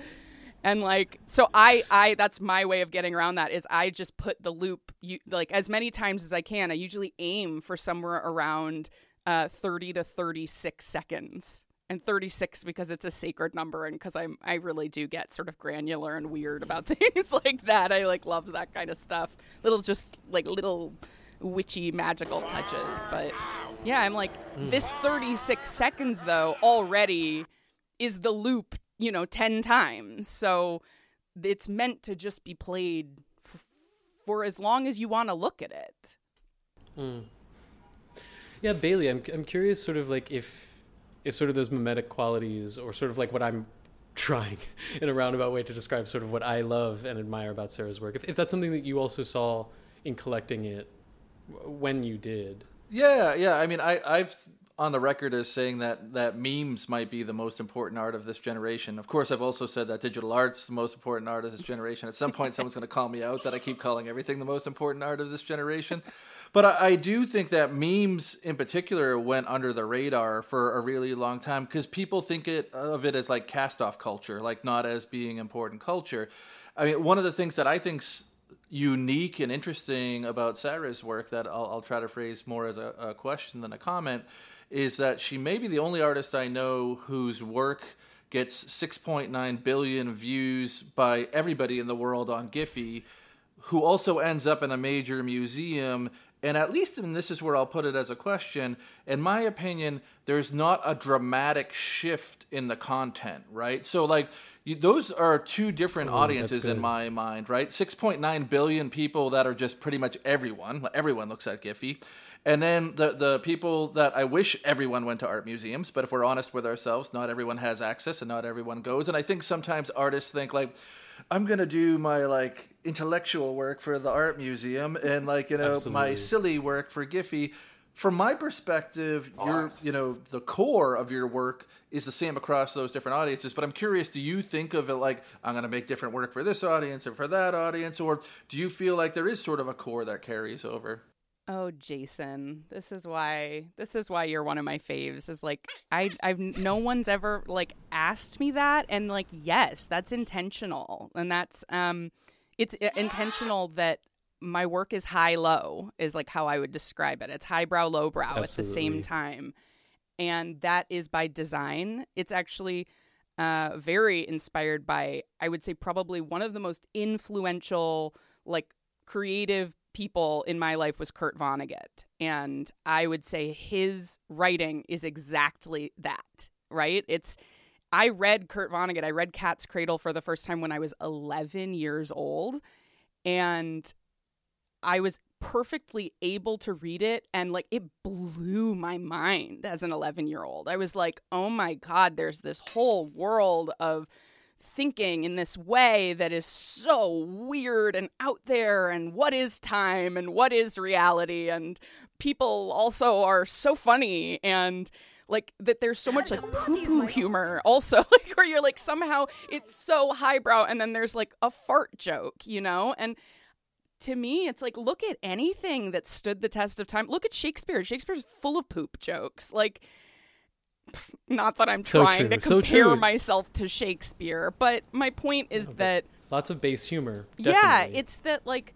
And like, so I, I, that's my way of getting around that is I just put the loop, you like as many times as I can. I usually aim for somewhere around uh, 30 to 36 seconds. And 36 because it's a sacred number and because I'm I really do get sort of granular and weird about *laughs* things like that. I like love that kind of stuff. Little just like little witchy magical touches. But yeah, I'm like mm. this 36 seconds though already is the loop, you know, 10 times. So it's meant to just be played f- for as long as you want to look at it. Hmm. Yeah, Bailey, I'm I'm curious, sort of like if if sort of those mimetic qualities, or sort of like what I'm *laughs* trying in a roundabout way to describe sort of what I love and admire about Sarah's work. If, if that's something that you also saw in collecting it when you did. Yeah, yeah. I mean, I, I've on the record as saying that that memes might be the most important art of this generation. Of course, I've also said that digital art's the most important art of this generation. At some point, someone's going to call me out that I keep calling everything the most important art of this generation. But I, I do think that memes, in particular, went under the radar for a really long time because people think it of it as like cast-off culture, like not as being important culture. I mean, one of the things that I think's unique and interesting about Sarah's work that I'll, I'll try to phrase more as a, a question than a comment is that she may be the only artist I know whose work gets 6.9 billion views by everybody in the world on Giphy, who also ends up in a major museum. And at least, and this is where I'll put it as a question, in my opinion, there's not a dramatic shift in the content, right? So, like, you, those are two different Oh, audiences in my mind, right? 6.9 billion people that are just pretty much everyone. Everyone looks at Giphy. And then the, the people that I wish everyone went to art museums, but if we're honest with ourselves, not everyone has access and not everyone goes. And I think sometimes artists think, like, I'm gonna do my like intellectual work for the art museum and like you know my silly work for Giphy. From my perspective, your you know the core of your work is the same across those different audiences. But I'm curious, do you think of it like I'm gonna make different work for this audience and for that audience, or do you feel like there is sort of a core that carries over? Oh, Jason, this is why this is why you're one of my faves. Is like I I've no one's ever like asked me that, and like yes, that's intentional, and that's um, it's i- intentional that my work is high low is like how I would describe it. It's highbrow, lowbrow at the same time, and that is by design. It's actually uh, very inspired by I would say probably one of the most influential like creative people in my life was Kurt Vonnegut. And I would say his writing is exactly that, right? It's I read Kurt Vonnegut. I read Cat's Cradle for the first time when I was 11 years old and I was perfectly able to read it and like it blew my mind as an 11 year old. I was like, oh my God, there's this whole world of thinking in this way that is so weird and out there and what is time and what is reality and people also are so funny and like that there's so much like poo-poo humor also *laughs* like where you're like somehow it's so highbrow and then there's like a fart joke you know and to me, it's like look at anything that stood the test of time. Look at Shakespeare. Shakespeare's full of poop jokes. Like, not that I'm So trying true, to so compare true. myself to Shakespeare, but my point is that Lots of base humor. yeah, it's that like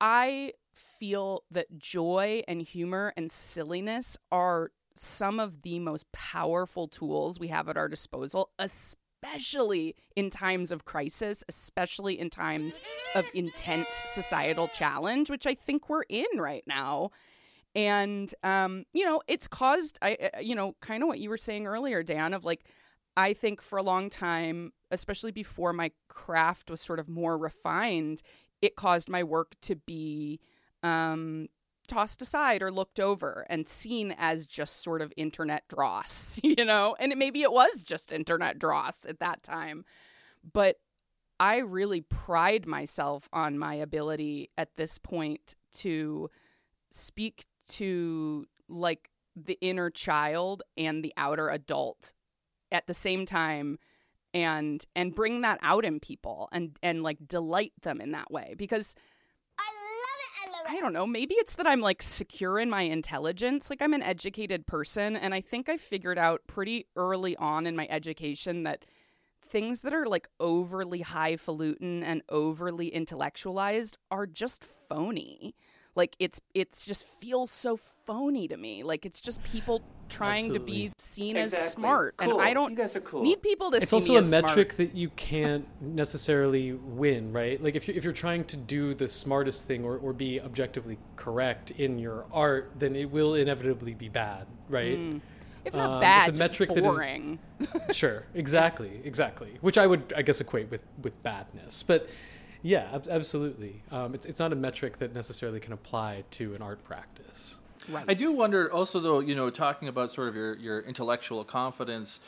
I feel that joy and humor and silliness are some of the most powerful tools we have at our disposal, especially in times of crisis, especially in times of intense societal challenge, which I think we're in right now. And um, you know, it's caused I uh, you know, kind of what you were saying earlier, Dan, of like I think for a long time, especially before my craft was sort of more refined, it caused my work to be um, tossed aside or looked over and seen as just sort of internet dross, *laughs* you know? And it, maybe it was just internet dross at that time. But I really pride myself on my ability at this point to speak to like the inner child and the outer adult at the same time and and bring that out in people and and like delight them in that way because I love it. I love it. I don't know. Maybe it's that I'm like secure in my intelligence. Like I'm an educated person, and I think I figured out pretty early on in my education that things that are like overly highfalutin and overly intellectualized are just phony. Like it's it's just feels so phony to me. Like it's just people trying Absolutely. to be seen Exactly. as smart, Cool. and I don't You guys are cool. need people to it's see also me a as metric smart. that you can't necessarily win, right? Like if you're, if you're trying to do the smartest thing or, or be objectively correct in your art, then it will inevitably be bad, right? Mm. If not Um, bad, it's a just metric that is- boring. *laughs* sure, exactly, exactly. Which I would, I guess, equate with with badness. But yeah, ab- absolutely. Um, it's it's not a metric that necessarily can apply to an art practice. Right. I do wonder also though, you know, talking about sort of your, your intellectual confidence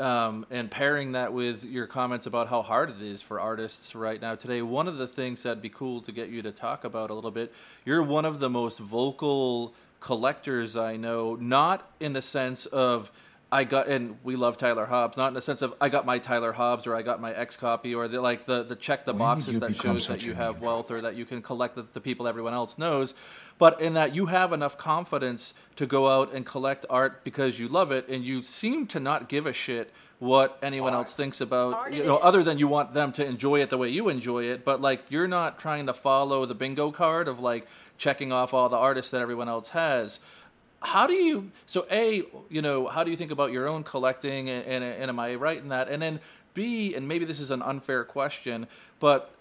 um, and pairing that with your comments about how hard it is for artists right now today. One of the things that'd be cool to get you to talk about a little bit. You're one of the most vocal collectors I know, not in the sense of I got and we love Tyler Hobbs, not in the sense of I got my Tyler Hobbs or I got my XCOPY or the like the the check the When boxes that shows that you have nerd? wealth or that you can collect the, the people everyone else knows, but in that you have enough confidence to go out and collect art because you love it and you seem to not give a shit what anyone else thinks about you know other than you want them to enjoy it the way you enjoy it but like you're not trying to follow the bingo card of like checking off all the artists that everyone else has how do you so a you know how do you think about your own collecting and, and, and am i right in that? And then b and maybe this is an unfair question but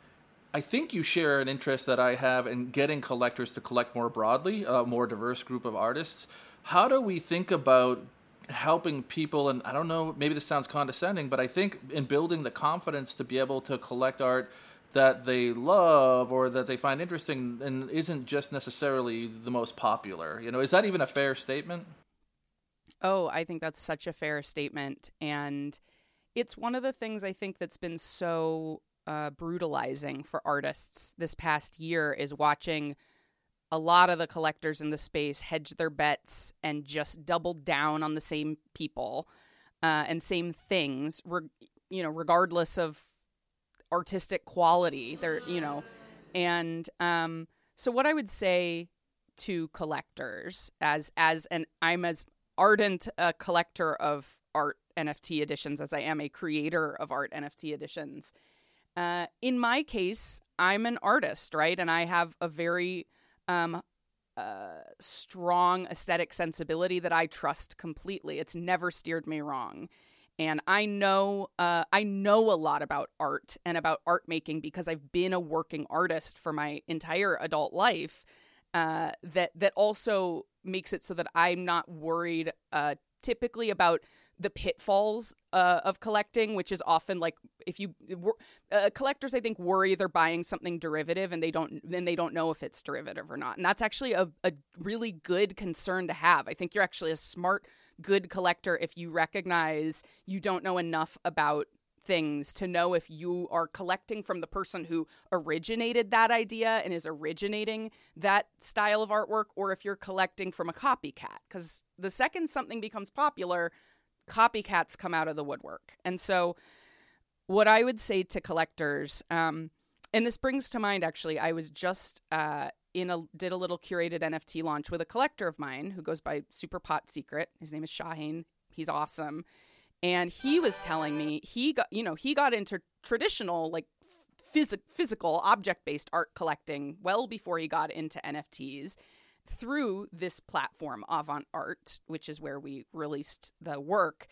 i think you share an interest that i have in getting collectors to collect more broadly a more diverse group of artists. How do we think about helping people and i don't know maybe this sounds condescending but i think in building the confidence to be able to collect art that they love or that they find interesting and isn't just necessarily the most popular. You know, is that even a fair statement? Oh, I think that's such a fair statement. And it's one of the things I think that's been so uh, brutalizing for artists this past year is watching a lot of the collectors in the space hedge their bets and just double down on the same people uh, and same things, re- you know, regardless of artistic quality. They're, you know, and um, so what I would say to collectors as as an I'm as ardent a collector of art NFT editions as I am a creator of art NFT editions. Uh, in my case, I'm an artist, right? And I have a very um, uh, strong aesthetic sensibility that I trust completely. It's never steered me wrong. And I know uh, I know a lot about art and about art making because I've been a working artist for my entire adult life. Uh, that that also makes it so that I'm not worried uh, typically about the pitfalls uh, of collecting, which is often like if you uh, collectors, I think worry they're buying something derivative and they don't then they don't know if it's derivative or not, and that's actually a, a really good concern to have. I think you're actually a smart, good collector if you recognize you don't know enough about things to know if you are collecting from the person who originated that idea and is originating that style of artwork or if you're collecting from a copycat. Because the second something becomes popular copycats come out of the woodwork. And so what i would say to collectors um, and this brings to mind actually i was just uh, in a did a little curated nft launch with a collector of mine who goes by super pot secret. His name is shaheen. He's awesome. And he was telling me he got you know he got into traditional like phys- physical object based art collecting well before he got into nfts through this platform avant art which is where we released the work.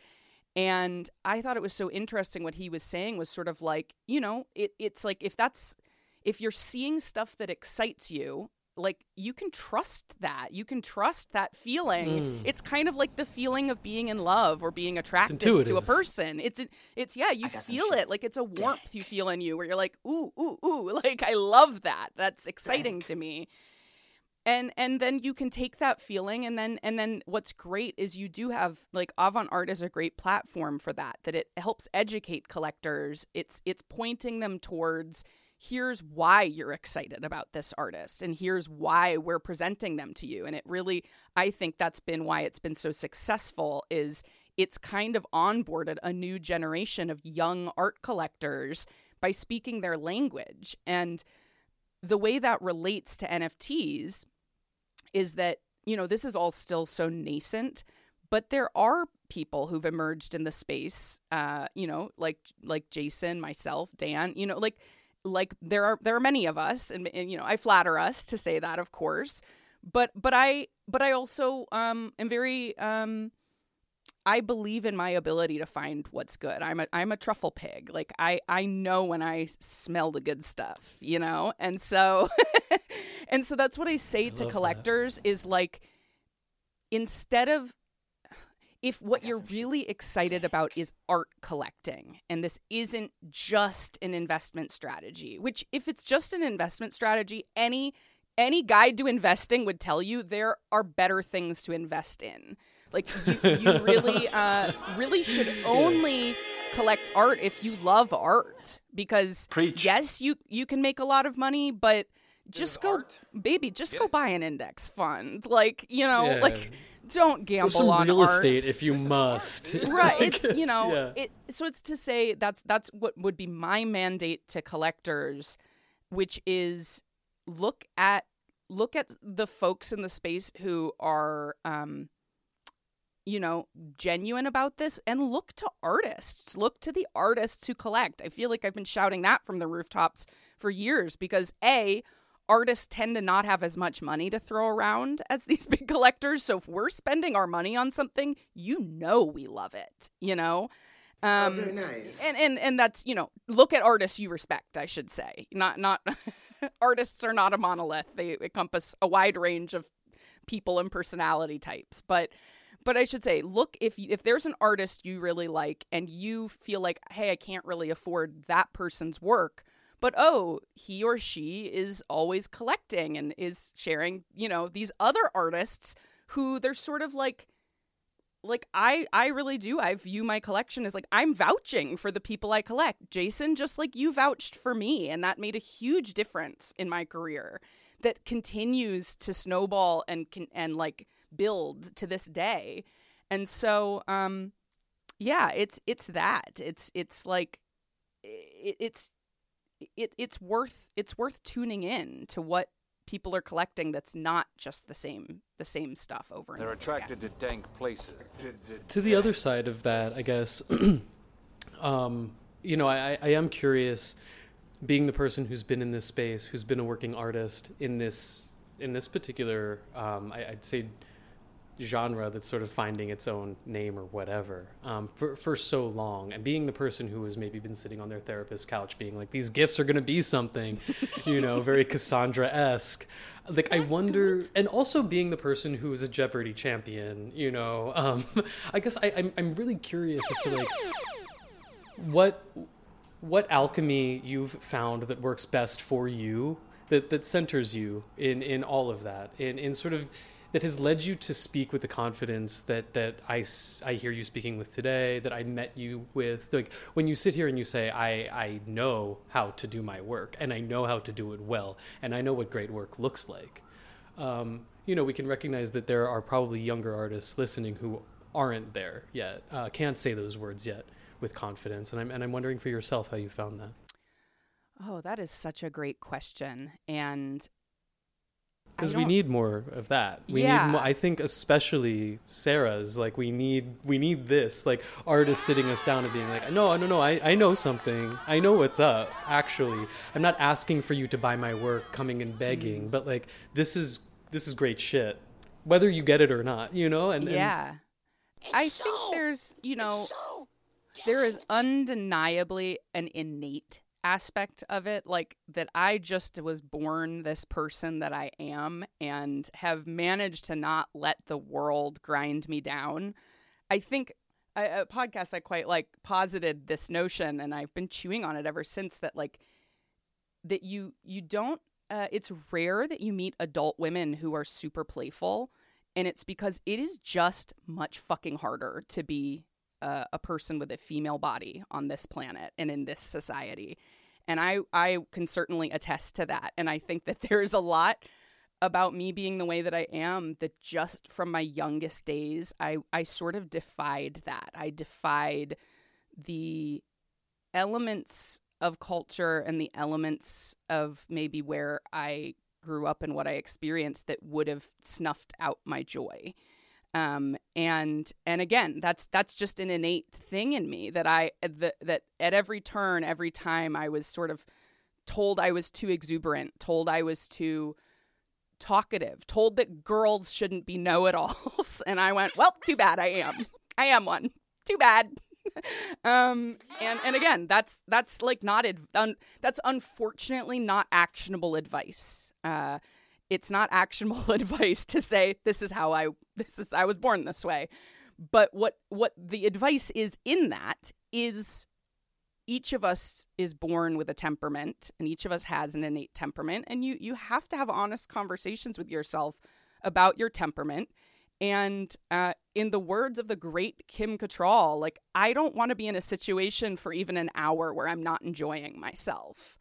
And i thought it was so interesting what he was saying was sort of like you know it, it's like if that's if you're seeing stuff that excites you like you can trust that. You can trust that feeling. Mm. it's kind of like the feeling of being in love or being attracted to a person. It's it's yeah you feel it. like it's a warmth you feel in you where you're like ooh ooh ooh. *laughs* Like i love that. That's exciting to me. And and then you can take that feeling and then and then what's great is you do have like avant art is a great platform for that that it helps educate collectors. It's it's pointing them towards here's why you're excited about this artist and here's why we're presenting them to you. And it really i think that's been why it's been so successful is it's kind of onboarded a new generation of young art collectors by speaking their language. And the way that relates to NFTs is that, you know, this is all still so nascent, but there are people who've emerged in the space, uh, you know, like like Jason, myself, Dan, you know, like like there are there are many of us and, and you know I flatter us to say that of course but but I but I also um am very um I believe in my ability to find what's good. I'm a I'm a truffle pig. Like I I know when I smell the good stuff, you know? And so *laughs* and so that's what I say to collectors is like instead of if what you're really excited about is art collecting and this isn't just an investment strategy, which if it's just an investment strategy, any any guide to investing would tell you there are better things to invest in. Like you, you really, *laughs* uh, really should only collect art if you love art because Preach. yes, you you can make a lot of money, but just go, baby, just go buy an index fund. Like you know, Yeah. like don't gamble some on real art estate if you *laughs* must. *laughs* right it's you know yeah. it so it's to say that's that's what would be my mandate to collectors which is look at look at the folks in the space who are um you know genuine about this and look to artists look to the artists who collect i feel like i've been shouting that from the rooftops for years because a artists tend to not have as much money to throw around *laughs* as these big collectors. So if we're spending our money on something, you know we love it, you know? Um, very nice. And, and and that's you know look at artists you respect I should say not not *laughs* artists are not a monolith they encompass a wide range of people and personality types but but I should say look if you, if there's an artist you really like and you feel like hey I can't really afford that person's work but oh he or she is always collecting and is sharing you know these other artists who they're sort of like like I I really do. I view my collection as like I'm vouching for the people I collect. Jason, just like you vouched for me, and that made a huge difference in my career. That continues to snowball and can and like build to this day. And so, um, yeah, it's it's that. It's it's like it, it's it it's worth it's worth tuning in to what people are collecting that's not just the same the same stuff over and They're over attracted to dank places. To, to, to the other side of that, I guess, *clears throat* um, you know, I, I am curious, being the person who's been in this space, who's been a working artist in this in this particular, um, I, I'd say, genre that's sort of finding its own name or whatever um, for for so long, and being the person who has maybe been sitting on their therapist's couch, being like, these gifs are going to be something, *laughs* you know, very Cassandra esque. Like I wonder, and also being the person who is a Jeopardy champion, you know, um, *laughs* I guess I, I'm I'm really curious as to like what what alchemy you've found that works best for you that that centers you in in all of that in in sort of that has led you to speak with the confidence that that I, I hear you speaking with today that I met you with like when you sit here and you say I I know how to do my work and I know how to do it well and I know what great work looks like um, you know we can recognize that there are probably younger artists listening who aren't there yet uh, can't say those words yet with confidence and I'm and I'm wondering for yourself how you found that Oh, that is such a great question. And because we need more of that we Yeah. need more, i think especially sarah's like we need we need this like artists sitting us down and being like no no no I, I know something i know what's up actually i'm not asking for you to buy my work coming and begging Mm. but like this is this is great shit whether you get it or not you know and and- yeah. I think there's, you know, there is undeniably an innate aspect of it like that I just was born this person that I am and have managed to not let the world grind me down. I think a, a podcast I quite like posited this notion and I've been chewing on it ever since that like that you you don't uh, it's rare that you meet adult women who are super playful and it's because it is just much fucking harder to be a person with a female body on this planet and in this society. And i i can certainly attest to that. And i think that *laughs* there's a lot about me being the way that i am that just from my youngest days i i sort of defied that. I defied the elements of culture and the elements of maybe where I grew up and what I experienced that would have snuffed out my joy. Um, and and again, that's that's just an innate thing in me that I that that at every turn, every time I was sort of told I was too exuberant, told I was too talkative, told that girls shouldn't be know it alls. *laughs* and I went, well, too bad I am. I am one. Too bad. *laughs* um and and again that's that's like not adv- un- that's unfortunately not actionable advice uh it's not actionable *laughs* advice to say this is how i this is i was born this way. But what what the advice is in that is each of us is born with a temperament and each of us has an innate temperament. And you you have to have honest conversations with yourself about your temperament. And uh, in the words of the great Kim Cattrall, like I don't want to be in a situation for even an hour where I'm not enjoying myself.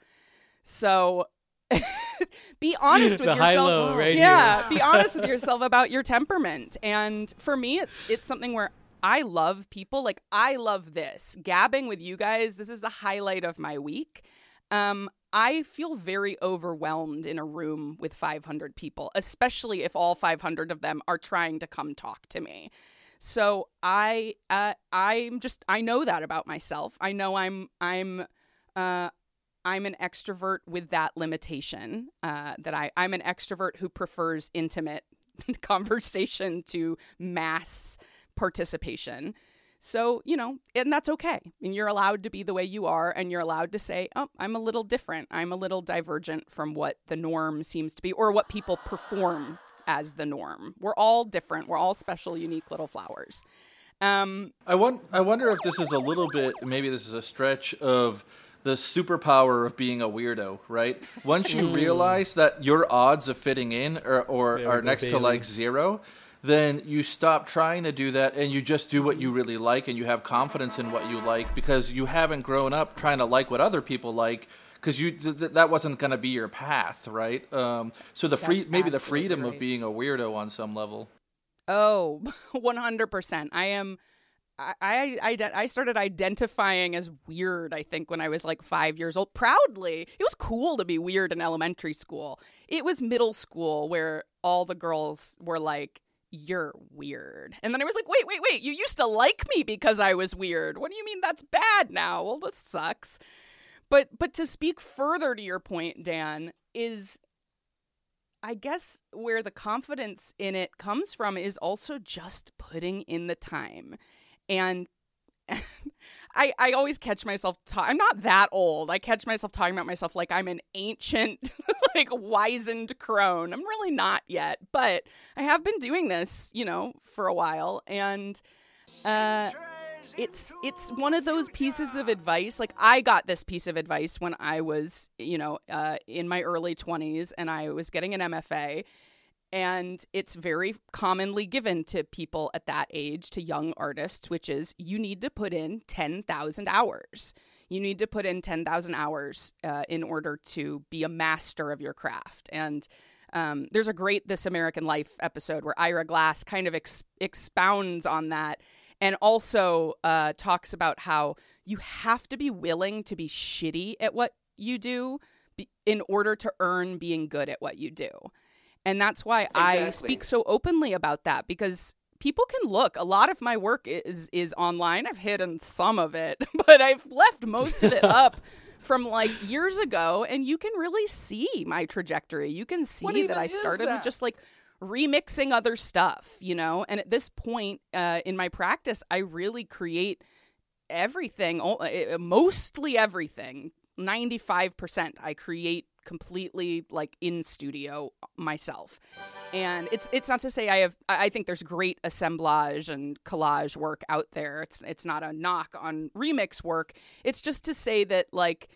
So *laughs* be honest *laughs* with yourself. right yeah, here. be *laughs* honest with yourself about your temperament. And for me, it's it's something where I love people. Like I love this gabbing with you guys. This is the highlight of my week. Um, I feel very overwhelmed in a room with 500 people, especially if all 500 of them are trying to come talk to me. So I, uh, I'm just, I know that about myself. I know I'm, I'm, uh, I'm an extrovert with that limitation. Uh, that I, I'm an extrovert who prefers intimate *laughs* conversation to mass participation. So, you know, and that's okay. And you're allowed to be the way you are, and you're allowed to say, oh, I'm a little different. I'm a little divergent from what the norm seems to be, or what people perform as the norm. We're all different. We're all special, unique little flowers. Um, I want. I wonder if this is a little bit. Maybe this is a stretch of the superpower of being a weirdo, right? *laughs* Once you Mm. realize that your odds of fitting in are, or are next to like zero, then you stop trying to do that and you just do what you really like and you have confidence in what you like because you haven't grown up trying to like what other people like because you th- th- that wasn't going to be your path, right? Um, so the free That's maybe the freedom right. of being a weirdo on some level. Oh, *laughs* 100%. I am. I, I, I started identifying as weird, I think, when I was like five years old. Proudly. It was cool to be weird in elementary school. It was middle school where all the girls were like, You're weird. And then I was like, Wait, wait, wait. You used to like me because I was weird. What do you mean that's bad now? Well, this sucks. But but to speak further to your point, Dan, is I guess where the confidence in it comes from is also just putting in the time. And *laughs* I I always catch myself ta- I'm not that old. I catch myself talking about myself like I'm an ancient *laughs* like wizened crone. I'm really not yet, but I have been doing this, you know, for a while and uh it's it's one of those pieces of advice like i got this piece of advice when i was you know uh, in my early 20s and i was getting an mfa and it's very commonly given to people at that age to young artists which is you need to put in 10000 hours you need to put in 10000 hours uh, in order to be a master of your craft and um, there's a great This American Life episode where Ira Glass kind of ex- expounds on that and also uh, talks about how you have to be willing to be shitty at what you do be- in order to earn being good at what you do. And that's why I speak so openly about that because people can look. A lot of my work is is online. I've hidden some of it, *laughs* but I've left most of it *laughs* up from like years ago and you can really see my trajectory. You can see that I started with just like remixing other stuff, you know? And at this point uh, in my practice, I really create everything, uh, mostly everything. 95% I create completely like in studio myself. And it's it's not to say I have I think there's great assemblage and collage work out there. It's it's not a knock on remix work. It's just to say that like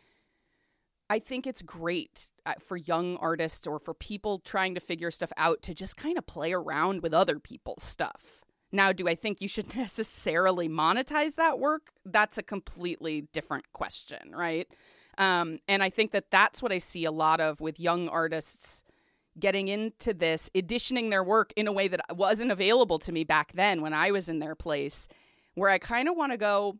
I think it's great uh, for young artists or for people trying to figure stuff out to just kind of play around with other people's stuff. Now, do I think you should *laughs* necessarily monetize that work? That's a completely different question, right? Um, and I think that that's what I see a lot of with young artists getting into this, editioning their work in a way that wasn't available to me back then when I was in their place, where I kind of want to go,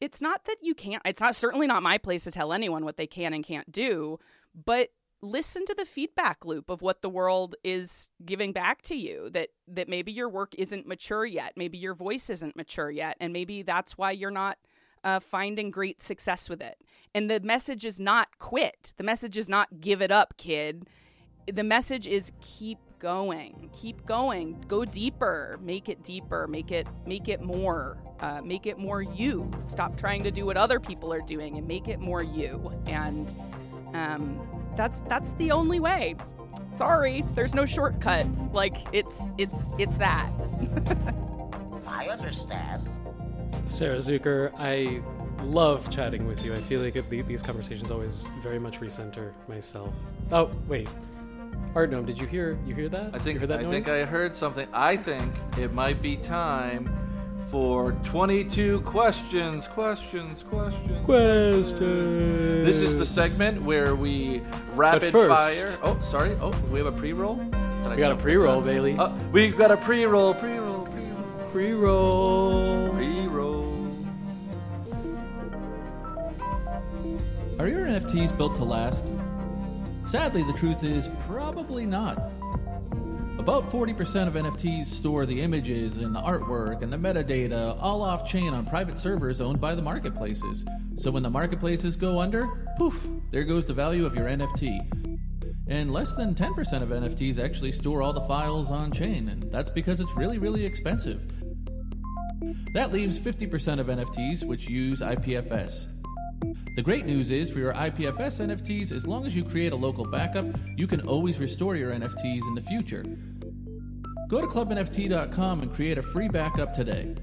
it's not that you can't it's not certainly not my place to tell anyone what they can and can't do but listen to the feedback loop of what the world is giving back to you that that maybe your work isn't mature yet maybe your voice isn't mature yet and maybe that's why you're not uh, finding great success with it. And the message is not quit. The message is not give it up, kid. The message is keep going, keep going, go deeper, make it deeper, make it make it more, uh, make it more you. Stop trying to do what other people are doing and make it more you. And um, that's that's the only way. Sorry, there's no shortcut. Like it's it's it's that. *laughs* I understand. Sarah Zucker, I love chatting with you. I feel like the- these conversations always very much recenter myself. Oh, wait. Artnome, did you hear you hear that? I think you heard that I noise? think I heard something. I think it might be time for 22 questions, questions, questions. Questions. This is the segment where we rapid first- fire. Oh, sorry. Oh, we have a pre-roll. Did I We got a pre-roll. Bailey. Oh, we've got a pre-roll, pre-roll, pre-roll, pre-roll. Are your NFTs built to last? Sadly, the truth is probably not. About 40% of NFTs store the images and the artwork and the metadata all off chain on private servers owned by the marketplaces. So when the marketplaces go under, poof, there goes the value of your NFT. And less than 10% of NFTs actually store all the files on chain, and that's because it's really, really expensive. That leaves 50% of NFTs which use IPFS. The great news is for your IPFS NFTs, as long as you create a local backup, you can always restore your NFTs in the future. Go to clubnft.com and create a free backup today.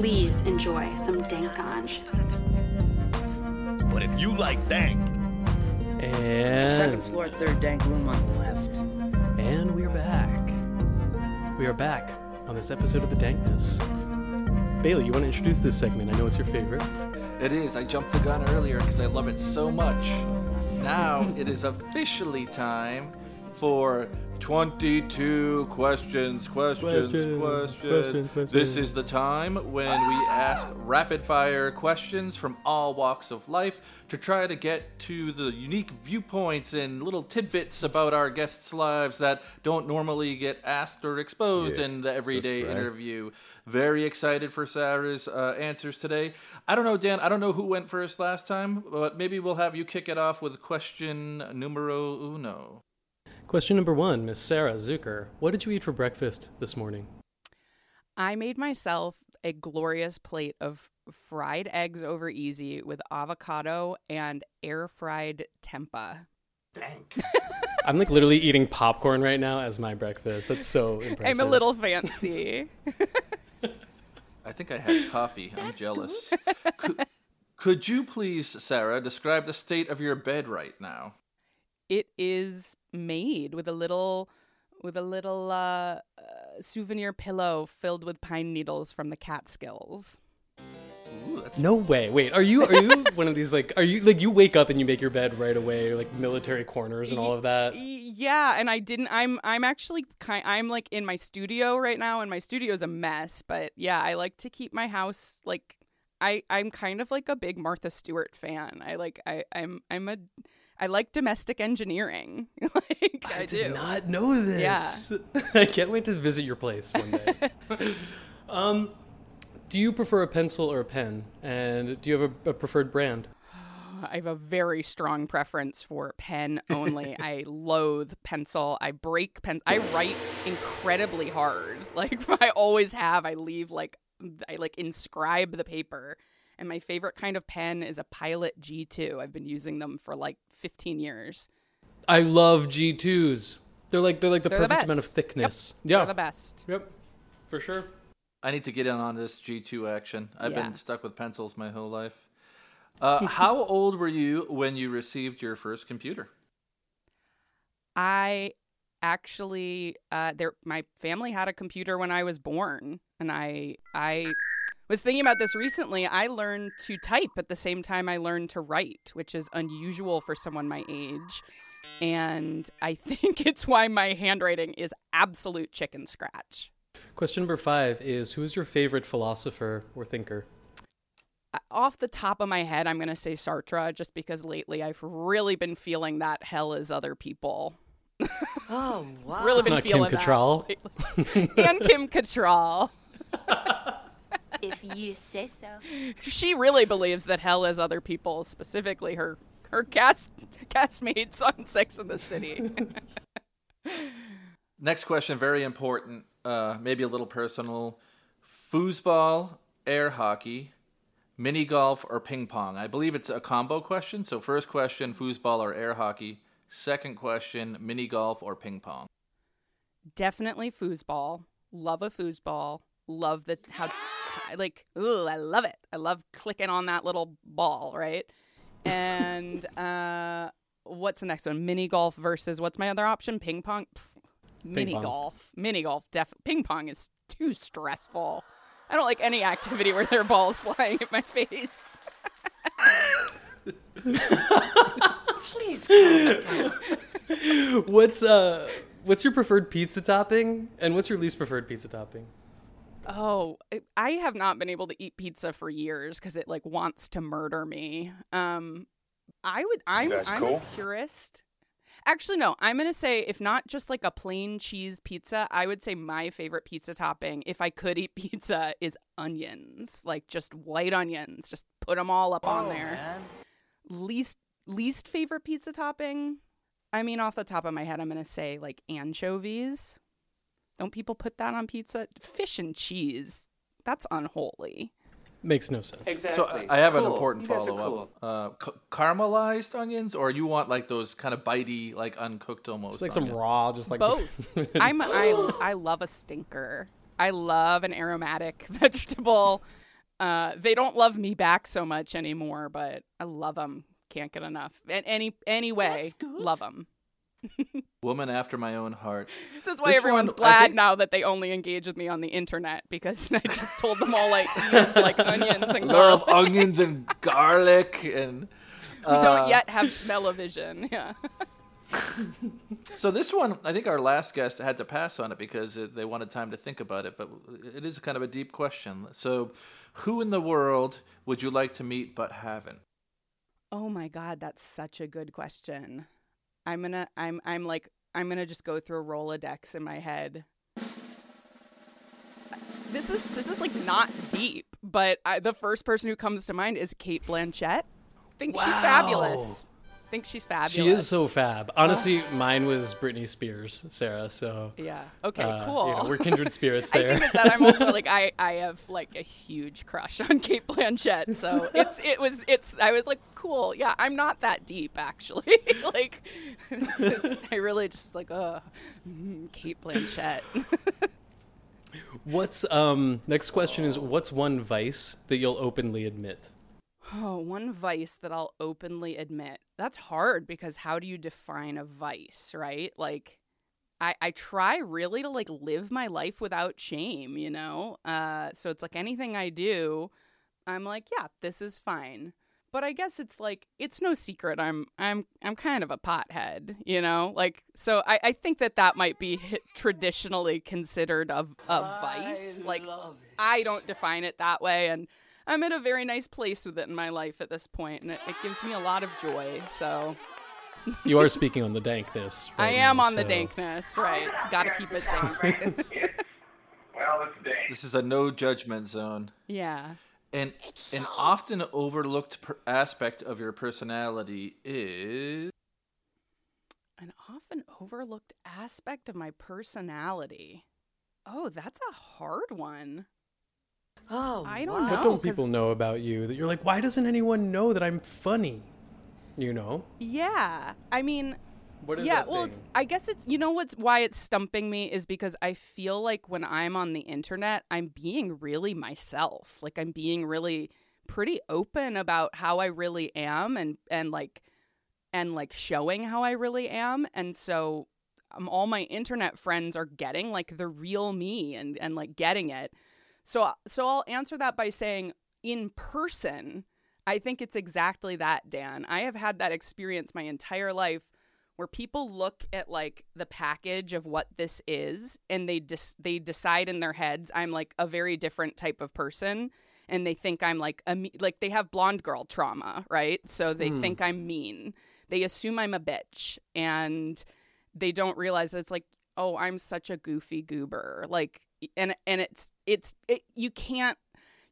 Please enjoy some Dankange. But if you like dank, And Second floor, third dank room on the left. And we're back. We are back on this episode of The Dankness. Bailey, you want to introduce this segment? I know it's your favorite. It is. I jumped the gun earlier because I love it so much. Now it is officially time for 22 questions, questions, Questions, questions. questions, questions. This is the time when we ask rapid fire questions from all walks of life to try to get to the unique viewpoints and little tidbits about our guests' lives that don't normally get asked or exposed Yeah, in the everyday right. interview. Very excited for Sarah's uh, answers today. I don't know, Dan. I don't know who went first last time, but maybe we'll have you kick it off with question numero uno. Question number one, Miss Sarah Zucker. What did you eat for breakfast this morning? I made myself a glorious plate of fried eggs over easy with avocado and air fried tempeh. *laughs* I'm like literally eating popcorn right now as my breakfast. That's so impressive. *laughs* I'm a little fancy. *laughs* I think I had coffee. I'm jealous. could, could you please, Sarah, describe the state of your bed right now? it is made with a little with a little uh, uh, souvenir pillow filled with pine needles from the Catskills. Ooh, No way. Wait, are you are you *laughs* one of these like are you like you wake up and you make your bed right away, like military corners and all of that? Yeah, and I didn't. I'm I'm actually kind. I'm like in my studio right now, and my studio's a mess. But yeah, I like to keep my house like. I I'm kind of like a big Martha Stewart fan. I like I I'm I'm a I like domestic engineering. *laughs* like I, I do. did not know this. Yeah. *laughs* I can't wait to visit your place one day. *laughs* um, do you prefer a pencil or a pen? And do you have a, a preferred brand? I have a very strong preference for pen only. I loathe pencil. I break pen. I write incredibly hard. Like I always have. I leave like I like inscribe the paper. And my favorite kind of pen is a Pilot G2. I've been using them for like 15 years. I love G2s. They're like they're like the They're the perfect amount of thickness. Yep, Yeah. They're the best. Yep. For sure. I need to get in on this G2 action. I've Yeah. been stuck with pencils my whole life. Uh, *laughs* how old were you when you received your first computer? I actually uh there my family had a computer when I was born and I I was thinking about this recently. I learned to type at the same time I learned to write, which is unusual for someone my age. And I *laughs* think it's why my handwriting is absolute chicken scratch. Question number five is Who is your favorite philosopher or thinker? Uh, Off the top of my head, I'm going to say Sartre just because lately I've really been feeling that hell is other people. *laughs* Oh, wow. really It's been not Kim feeling that Cattrall. *laughs* and Kim Cattrall. If you say so. She really believes that hell is other people, specifically her her cast castmates on Sex in the City. *laughs* Next question, very important, uh, maybe a little personal. Foosball, air hockey, mini golf, or ping pong? I believe it's a combo question. So, first question, foosball or air hockey. Second question, mini golf or ping pong? Definitely foosball. Love a foosball. Love the how like ooh, I love it. I love clicking on that little ball, right? And *laughs* uh what's the next one? Mini golf versus what's my other option? Ping pong. Pff, mini pong. golf. Mini golf. Def ping pong is too stressful. I don't like any activity where there are balls *laughs* flying at my face. Please. *laughs* What's uh what's your preferred pizza topping and what's your least preferred pizza topping? Oh, I- have not been able to eat pizza for years because it like wants to murder me. Um, I would. I'm. That's I'm cool. a purist. Actually, no. I'm gonna say if not just like a plain cheese pizza, I would say my favorite pizza topping, if I could eat *laughs* pizza, is onions. Like just white onions. Just put them all up on there. Least least favorite pizza topping. I mean, off the top of my head, I'm gonna say like anchovies. Don't people put that on pizza? Fish and cheese. That's unholy. Makes no sense. Exactly. So, I I have an important You guys are follow up. Uh, ca- caramelized onions, or you want like those kind of bitey, like uncooked almost? Just like some raw, just like Both. *laughs* I'm I I love a stinker. I love an aromatic *laughs* vegetable. Uh, they don't love me back so much anymore, but I love them. Can't get enough. And any any way, love them. *laughs* Woman after my own heart. This is why This everyone's one, glad think- now that they only engage with me on the internet because *laughs* I just told them all like *laughs* use like onions and Love garlic. onions and garlic and. Who don't uh, yet have smell-o-vision. Yeah. So this one, I think our last guest had to pass on it because uh, they wanted time to think about it. But it is kind of a deep question. So, who in the world would you like to meet but haven't? Oh my god, that's such a good question. I'm gonna I'm I'm like I'm gonna just go through a Rolodex in my head. This is this is like not deep, but I, the first person who comes to mind is Cate Blanchett. Think she's fabulous. Think she's fabulous. She is so fab. Honestly, mine was Britney Spears, Sarah. So Yeah. Okay. uh, cool. know, we're kindred *laughs* spirits there. I think that I'm also like *laughs* I I have like a huge crush on Cate Blanchett. So it's it was it's I was like cool. Yeah, I'm not that deep actually. *laughs* like it's, it's, I really just like uh Cate Blanchett. what's um next question is what's one vice that you'll openly admit? Oh, one vice that I'll openly admit. That's hard because how do you define a vice, right? Like I, I try really to like live my life without shame, you know? Uh, so it's like anything I do, I'm like, yeah, this is fine. But I guess it's like it's no secret I'm I'm I'm kind of a pothead, you know? Like so I, I think that that might be traditionally considered a, a vice. Like I don't define it that way and I'm in a very nice place with it in my life at this point and it, it gives me a lot of joy. So You are speaking on the dankness. *laughs* I am now, on the dankness, right? Got to keep it dank. *laughs* Well, it's dank. This is a no judgment zone. yeah. And an often overlooked per- aspect of your personality is An often overlooked aspect of my personality. Oh, that's a hard one. Oh, I don't know. What don't people know about you that you're like, why doesn't anyone know that I'm funny? You know? Yeah. I mean, What is yeah, that well, thing? it's, I guess it's you know what's why it's stumping me is because I feel like when I'm on the internet, I'm being really myself. Like I'm being really pretty open about how I really am and and like and like showing how I really am. And so um, all my internet friends are getting like the real me and and like getting it. So so I'll answer that by saying in person, I think it's exactly that, Dan. I have had that experience my entire life where people look at like the package of what this is and they dis- they decide in their heads I'm like a very different type of person and they think I'm like a me- like they have blonde girl trauma, right? So they Hmm. think I'm mean. They assume I'm a bitch and they don't realize it's like, "Oh, I'm such a goofy goober." Like and and it's it's it, you can't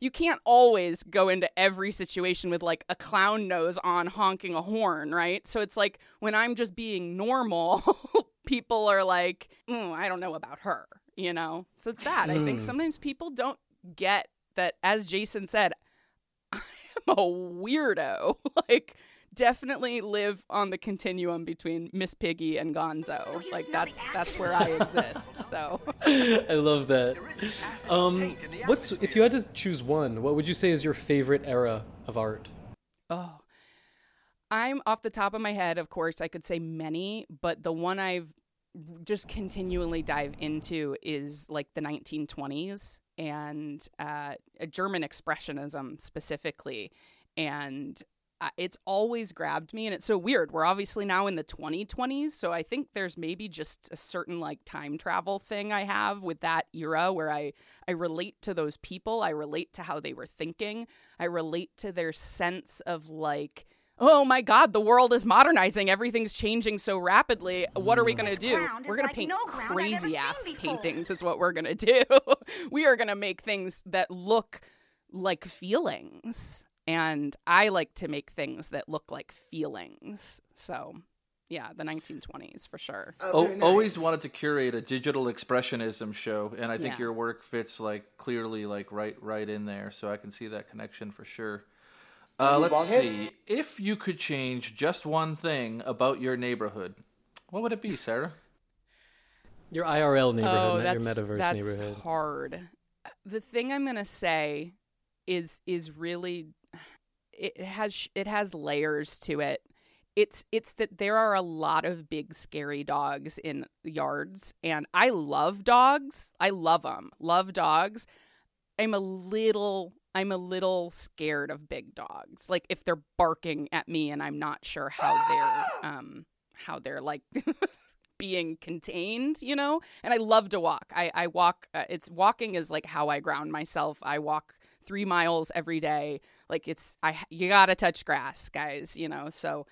you can't always go into every situation with like a clown nose on honking a horn, right? So it's like when I'm just being normal, *laughs* people are like, mm, I don't know about her, you know? So it's that. I think Hmm. sometimes people don't get that, as Jason said, *laughs* I am a weirdo. *laughs* like, definitely live on the continuum between Miss Piggy and Gonzo. Like, that's that's where I exist. So. *laughs* I love that. Um, what's if you had to choose one? What would you say is your favorite era of art? Oh, I'm off the top of my head, of course, I could say many, but the one I've just continually dive into is like the 1920s and uh, German expressionism specifically. And uh, it's always grabbed me. And it's so weird. We're obviously now in the 2020s. So I think there's maybe just a certain like time travel thing I have with that era where I, I relate to those people. I relate to how they were thinking. I relate to their sense of like, oh my God, the world is modernizing. Everything's changing so rapidly. What are we going to do? We're going like to paint no ground I've ever crazy ass paintings, is what we're going *laughs* to do. we are going to make things that look like feelings. And I like to make things that look like feelings. So, yeah, the 1920s for sure. O- Always wanted to curate a digital expressionism show, and I think Yeah. your work fits like clearly like right right in there. So I can see that connection for sure. Uh, let's bong hit? see. If you could change just one thing about your neighborhood, what would it be, Sarah? Your IRL neighborhood, oh, not that's, your metaverse that's neighborhood. hard. The thing I'm gonna say is is really it has it has layers to it. It's it's that there are a lot of big scary dogs in yards, and I love dogs. I love them. Love dogs. I'm a little I'm a little scared of big dogs. Like if they're barking at me and I'm not sure how they're *gasps* um how they're like *laughs* being contained, you know? And I love to walk. I I walk uh, it's walking is like how I ground myself. I walk 3 miles every day. Like it's I you got to touch grass, guys, you know. So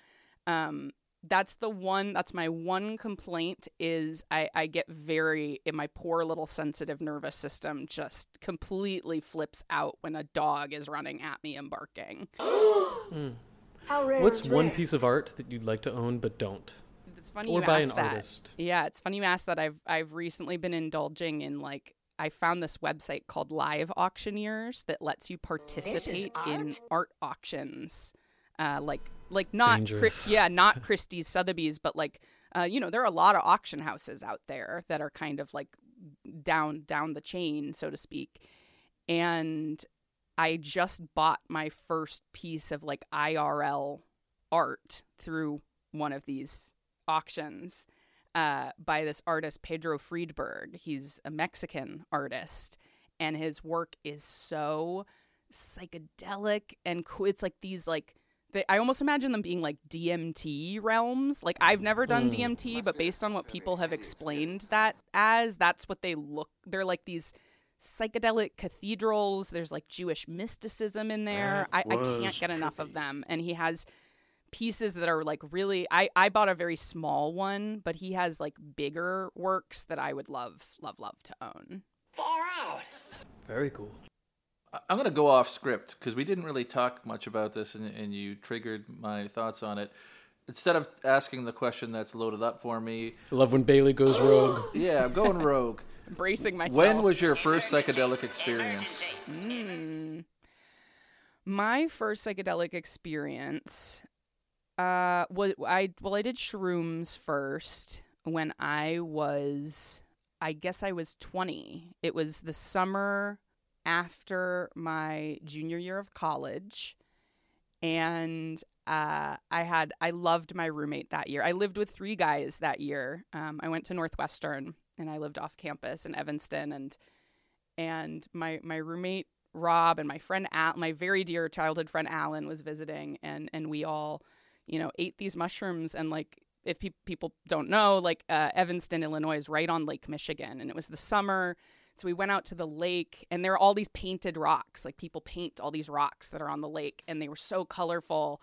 um that's the one that's my one complaint is I, I get very in my poor little sensitive nervous system just completely flips out when a dog is running at me and barking Mm. *gasps* *gasps* How rare What's is one rare? piece of art that you'd like to own but don't? It's funny or you by asked an that. artist. Yeah, it's funny you asked that. I've I've recently been indulging in like I found this website called Live Auctioneers that lets you participate in art? auctions, uh, like like not Chris, yeah, not *laughs* Christie's Sotheby's, but like uh, you know there are a lot of auction houses out there that are kind of like down down the chain, so to speak, and I just bought my first piece of like IRL art through one of these auctions uh, by this artist Pedro Friedeberg. He's a Mexican artist, and his work is so psychedelic and cool. It's like these like. They, I almost imagine them being like DMT realms. Like I've never done Mm. DMT, but based on what people have explained that as, that's what they look. They're like these psychedelic cathedrals. There's like Jewish mysticism in there. I, I can't get enough of them. And he has pieces that are like really I, I bought a very small one, but he has like bigger works that I would love, love, love to own. Far out. Very cool. I- I'm going to go off script because we didn't really talk much about this, and, and you triggered my thoughts on it. Instead of asking the question that's loaded up for me, I love when Bailey goes rogue. yeah, I'm going rogue. *laughs* Bracing myself. When was your first psychedelic experience? Mm. My first psychedelic experience uh was I well I did shrooms first when I was I guess I was 20. It was the summer after my junior year of college and uh, I had I loved my roommate that year. I lived with three guys that year. Um, I went to Northwestern and I lived off campus in Evanston and and my my roommate Rob and my friend Al, my very dear childhood friend Alan was visiting, and and we all, you know, ate these mushrooms and like. If pe- people don't know, like uh, Evanston, Illinois is right on Lake Michigan, and it was the summer, so we went out to the lake, and there are all these painted rocks. Like people paint all these rocks that are on the lake, and they were so colorful,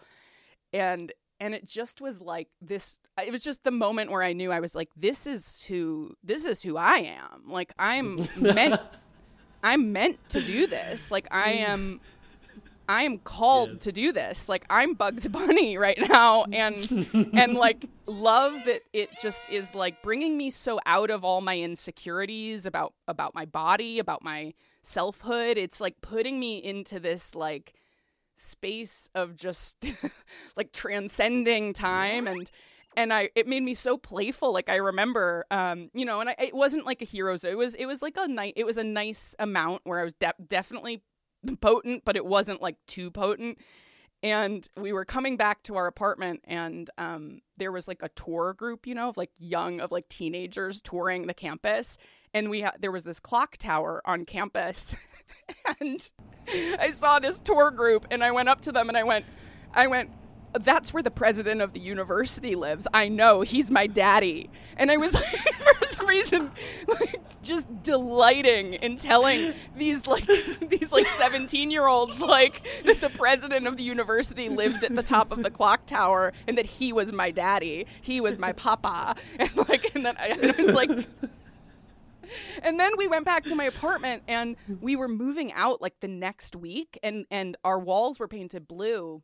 and and it just was like this. It was just the moment where I knew I was like, this is who this is who I am. Like I'm *laughs* meant I'm meant to do this. Like I am I am called yes. to do this. Like I'm Bugs Bunny *laughs* right now and and like love that it just is like bringing me so out of all my insecurities about about my body, about my selfhood. It's like putting me into this like space of just *laughs* like transcending time and and I it made me so playful. Like I remember, um, you know, and I, it wasn't like a hero's. It was it was like a night. It was a nice amount where I was de- definitely potent, but it wasn't like too potent. And we were coming back to our apartment, and um, there was like a tour group, you know, of like young, of like teenagers touring the campus. And we had there was this clock tower on campus, *laughs* and I saw this tour group, and I went up to them and I went, I went, that's where the president of the university lives. I know he's my daddy, and I was like, *laughs* for some reason, like just delighting in telling these like *laughs* these like seventeen year olds like that the president of the university lived at the top of the clock tower and that he was my daddy. He was my papa, *laughs* and like, and then I, and I was like. and then we went back to my apartment and we were moving out like the next week and and our walls were painted blue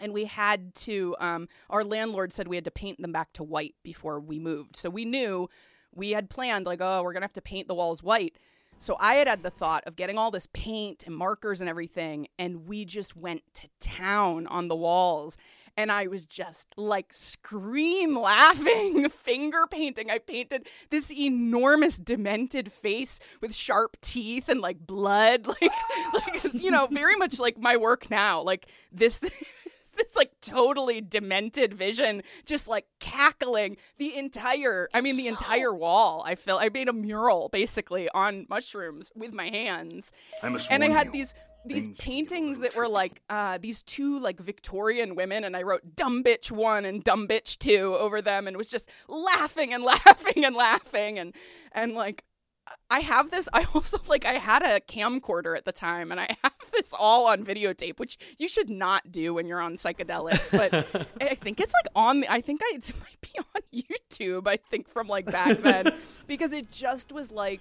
and we had to um, our landlord said we had to paint them back to white before we moved so we knew we had planned like oh we're gonna have to paint the walls white so i had had the thought of getting all this paint and markers and everything and we just went to town on the walls and I was just like scream *laughs* laughing, finger painting. I painted this enormous demented face with sharp teeth and like blood, *laughs* like like you know, very much like my work now. Like this *laughs* this like totally demented vision just like cackling the entire I mean the entire wall. I felt I made a mural basically on mushrooms with my hands. and I had you. these these paintings that were like uh, these two like Victorian women, and I wrote "dumb bitch one" and "dumb bitch two over them, and was just laughing and *laughs* laughing and laughing, and and like I have this. I also *laughs* like I had a camcorder at the time, and I *laughs* have this all on videotape, which you should not do when you're on psychedelics. But *laughs* I think it's like on. The, I think I, it might be on YouTube. I think from like back then because it just was like.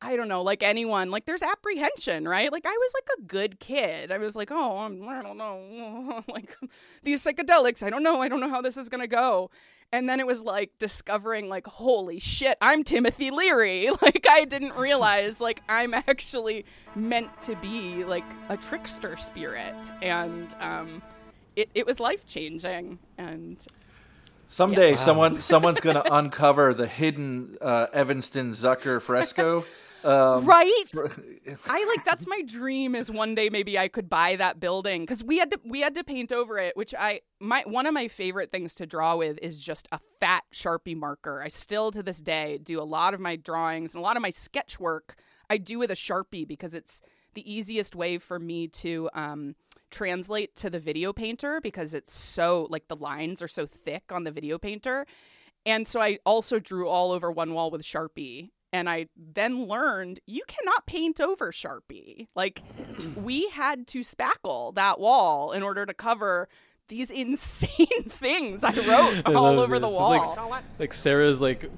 I don't know, like anyone, like there's apprehension, right? Like I was like a good kid. I was like, oh, I'm, I don't know, like these psychedelics. I don't know. I don't know how this is gonna go. And then it was like discovering, like, holy shit, I'm Timothy Leary. *laughs* Like, I didn't realize, like, I'm actually meant to be, like, a trickster spirit. And um, it, it was life changing. And Someday, yeah. someone someone's going *laughs* to uncover the hidden uh, Evanston Zucker fresco. *laughs* Um, right? *laughs* I like that's my dream is one day maybe I could buy that building cuz we had to we had to paint over it which I my one of my favorite things to draw with is just a fat Sharpie marker. I still to this day do a lot of my drawings and a lot of my sketch work I do with a Sharpie because it's the easiest way for me to um, translate to the video painter because it's so like the lines are so thick on the video painter. And so I also drew all over one wall with Sharpie and I then learned you cannot paint over Sharpie. Like, we had to spackle that wall in order to cover these *laughs* insane things I wrote I all over this. the wall. Like, like, Sarah's like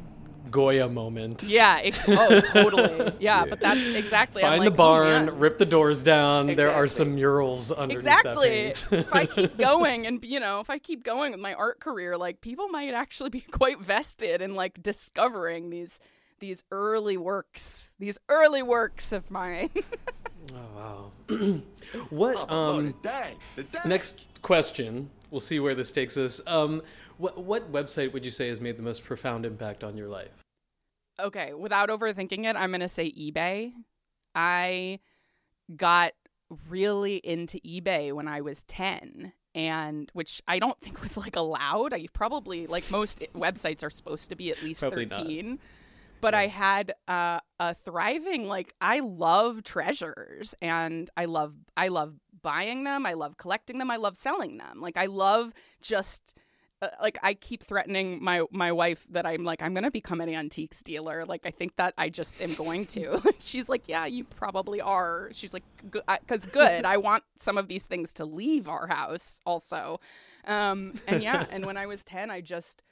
Goya moment. Yeah. *laughs* Ex- oh, totally. Yeah, but that's exactly. Find like, the barn, oh, rip the doors down. Exactly. There are some murals underneath exactly. if I keep *laughs* going, and you know, if I keep going with my art career, like people might actually be quite vested in like discovering these these early works, these early works of mine. *laughs* oh wow! *clears throat* what? Um, next question. We'll see where this takes us. Um, what what website would you say has made the most profound impact on your life? Okay, without overthinking it, I'm gonna say eBay. I got really into eBay when I was ten, and which I don't *laughs* think was like allowed. I probably like most websites are supposed to be at least probably thirteen. Not but I had uh, a thriving like I love treasures and I love I love buying them, I love collecting them, I love selling them. Like I love just uh, like I keep threatening my my wife that I'm like I'm gonna become an antiques dealer. Like I think that I just am going to. *laughs* *laughs* She's like, yeah, you probably are. She's like, because good. I want some of these things to leave our house also. Um, and yeah, *laughs* and when I was ten, I just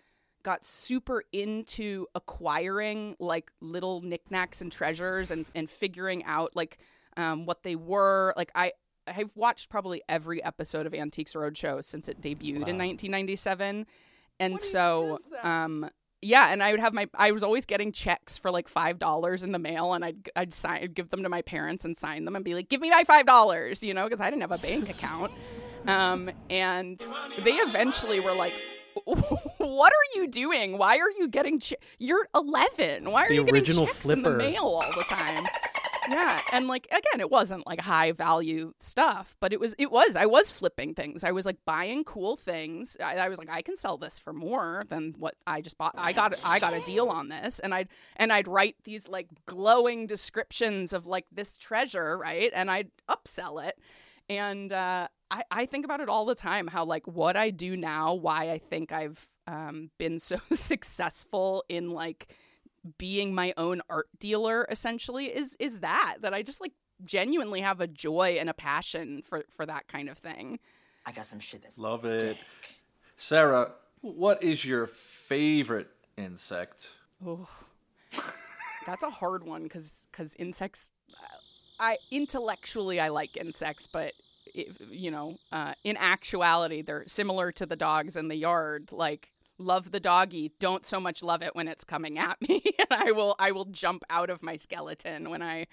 got super into acquiring like little knickknacks and treasures and and figuring out like um, what they were. Like I I've watched probably every episode of Antiques Roadshow since it debuted in 1997, and so um yeah, and I would have my I was always getting checks for like five dollars in the mail, and I'd I'd sign I'd give them to my parents and sign them and be like, give me my five dollars, you know, because I didn't have a bank account. *laughs* Um, and they eventually were like, what are you doing? Why are you getting? Che- You're 11. Why are The you getting original checks in the mail all the time? yeah, and like again, it wasn't like high value stuff, but it was. It was. I was flipping things. I was like buying cool things. I, I was like, I can sell this for more than what I just bought. I got. I got a deal on this, and I'd and I'd write these like glowing descriptions of like this treasure, right? And I'd upsell it, and uh, I I think about it all the time. How like what I do now, why I think I've um, been so *laughs* successful in like being my own art dealer essentially is is that that I just like genuinely have a joy and a passion for for that kind of thing. I got some shit that's Love it. Sarah, what is your favorite insect? Oh, that's a hard one because because insects. I intellectually I like insects, but if, you know, uh, in actuality, they're similar to the dogs in the yard. Like love the doggy, don't so much love it when it's coming at *laughs* me, and I will I will jump out of my skeleton when I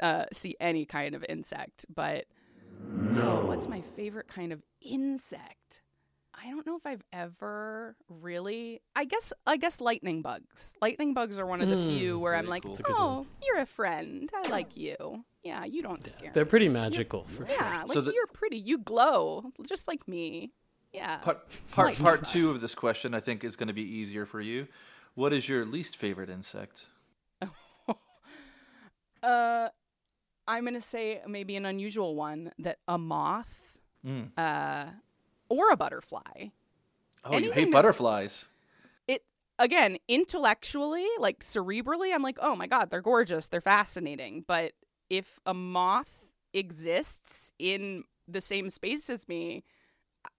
uh, see any kind of insect. But no, what's my favorite kind of insect? I don't know if I've ever really. I guess I guess lightning bugs. Lightning bugs are one of the Mm, few where I'm like, cool. It's a good oh, you're a friend. I like you. Yeah, you don't scare. They're me. pretty magical for sure. Yeah, like So the- you're pretty. You glow just like me. Yeah. Part *laughs* part, *laughs* part two of this question, I think, is going to be easier for you. What is your least favorite insect? *laughs* Uh, I'm gonna say maybe an unusual one that a moth, Mm. uh, or a butterfly. Oh, you hate butterflies. It again intellectually, like cerebrally, I'm like, oh my god, they're gorgeous, they're fascinating. But if a moth exists in the same space as me,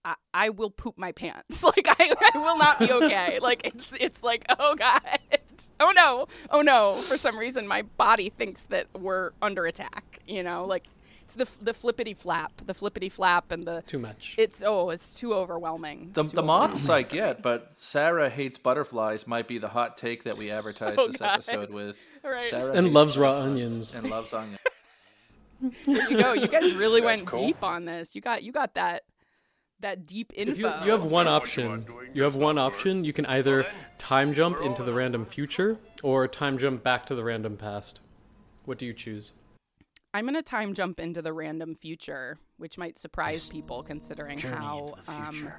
I, I will poop my pants. *laughs* Like I, I will not be okay. *laughs* like it's it's like oh god, *laughs* oh no, oh no. For some reason, my body thinks that we're under attack. You know, like it's the the flippity flap, the flippity flap, and the Too much. It's oh, it's too overwhelming. The, too the moths. I get, but Sarah hates butterflies might be the hot take that we advertise Oh, this God. episode with. Right. Sarah And loves raw onions. And loves onions. There you go. You guys really That's went cool. deep on this. You got you got that that deep info. If you, you have one option, you have one option. You can either time jump into the random future or time jump back to the random past. What do you choose? I'm gonna time jump into the random future, which might surprise people considering Journey how um,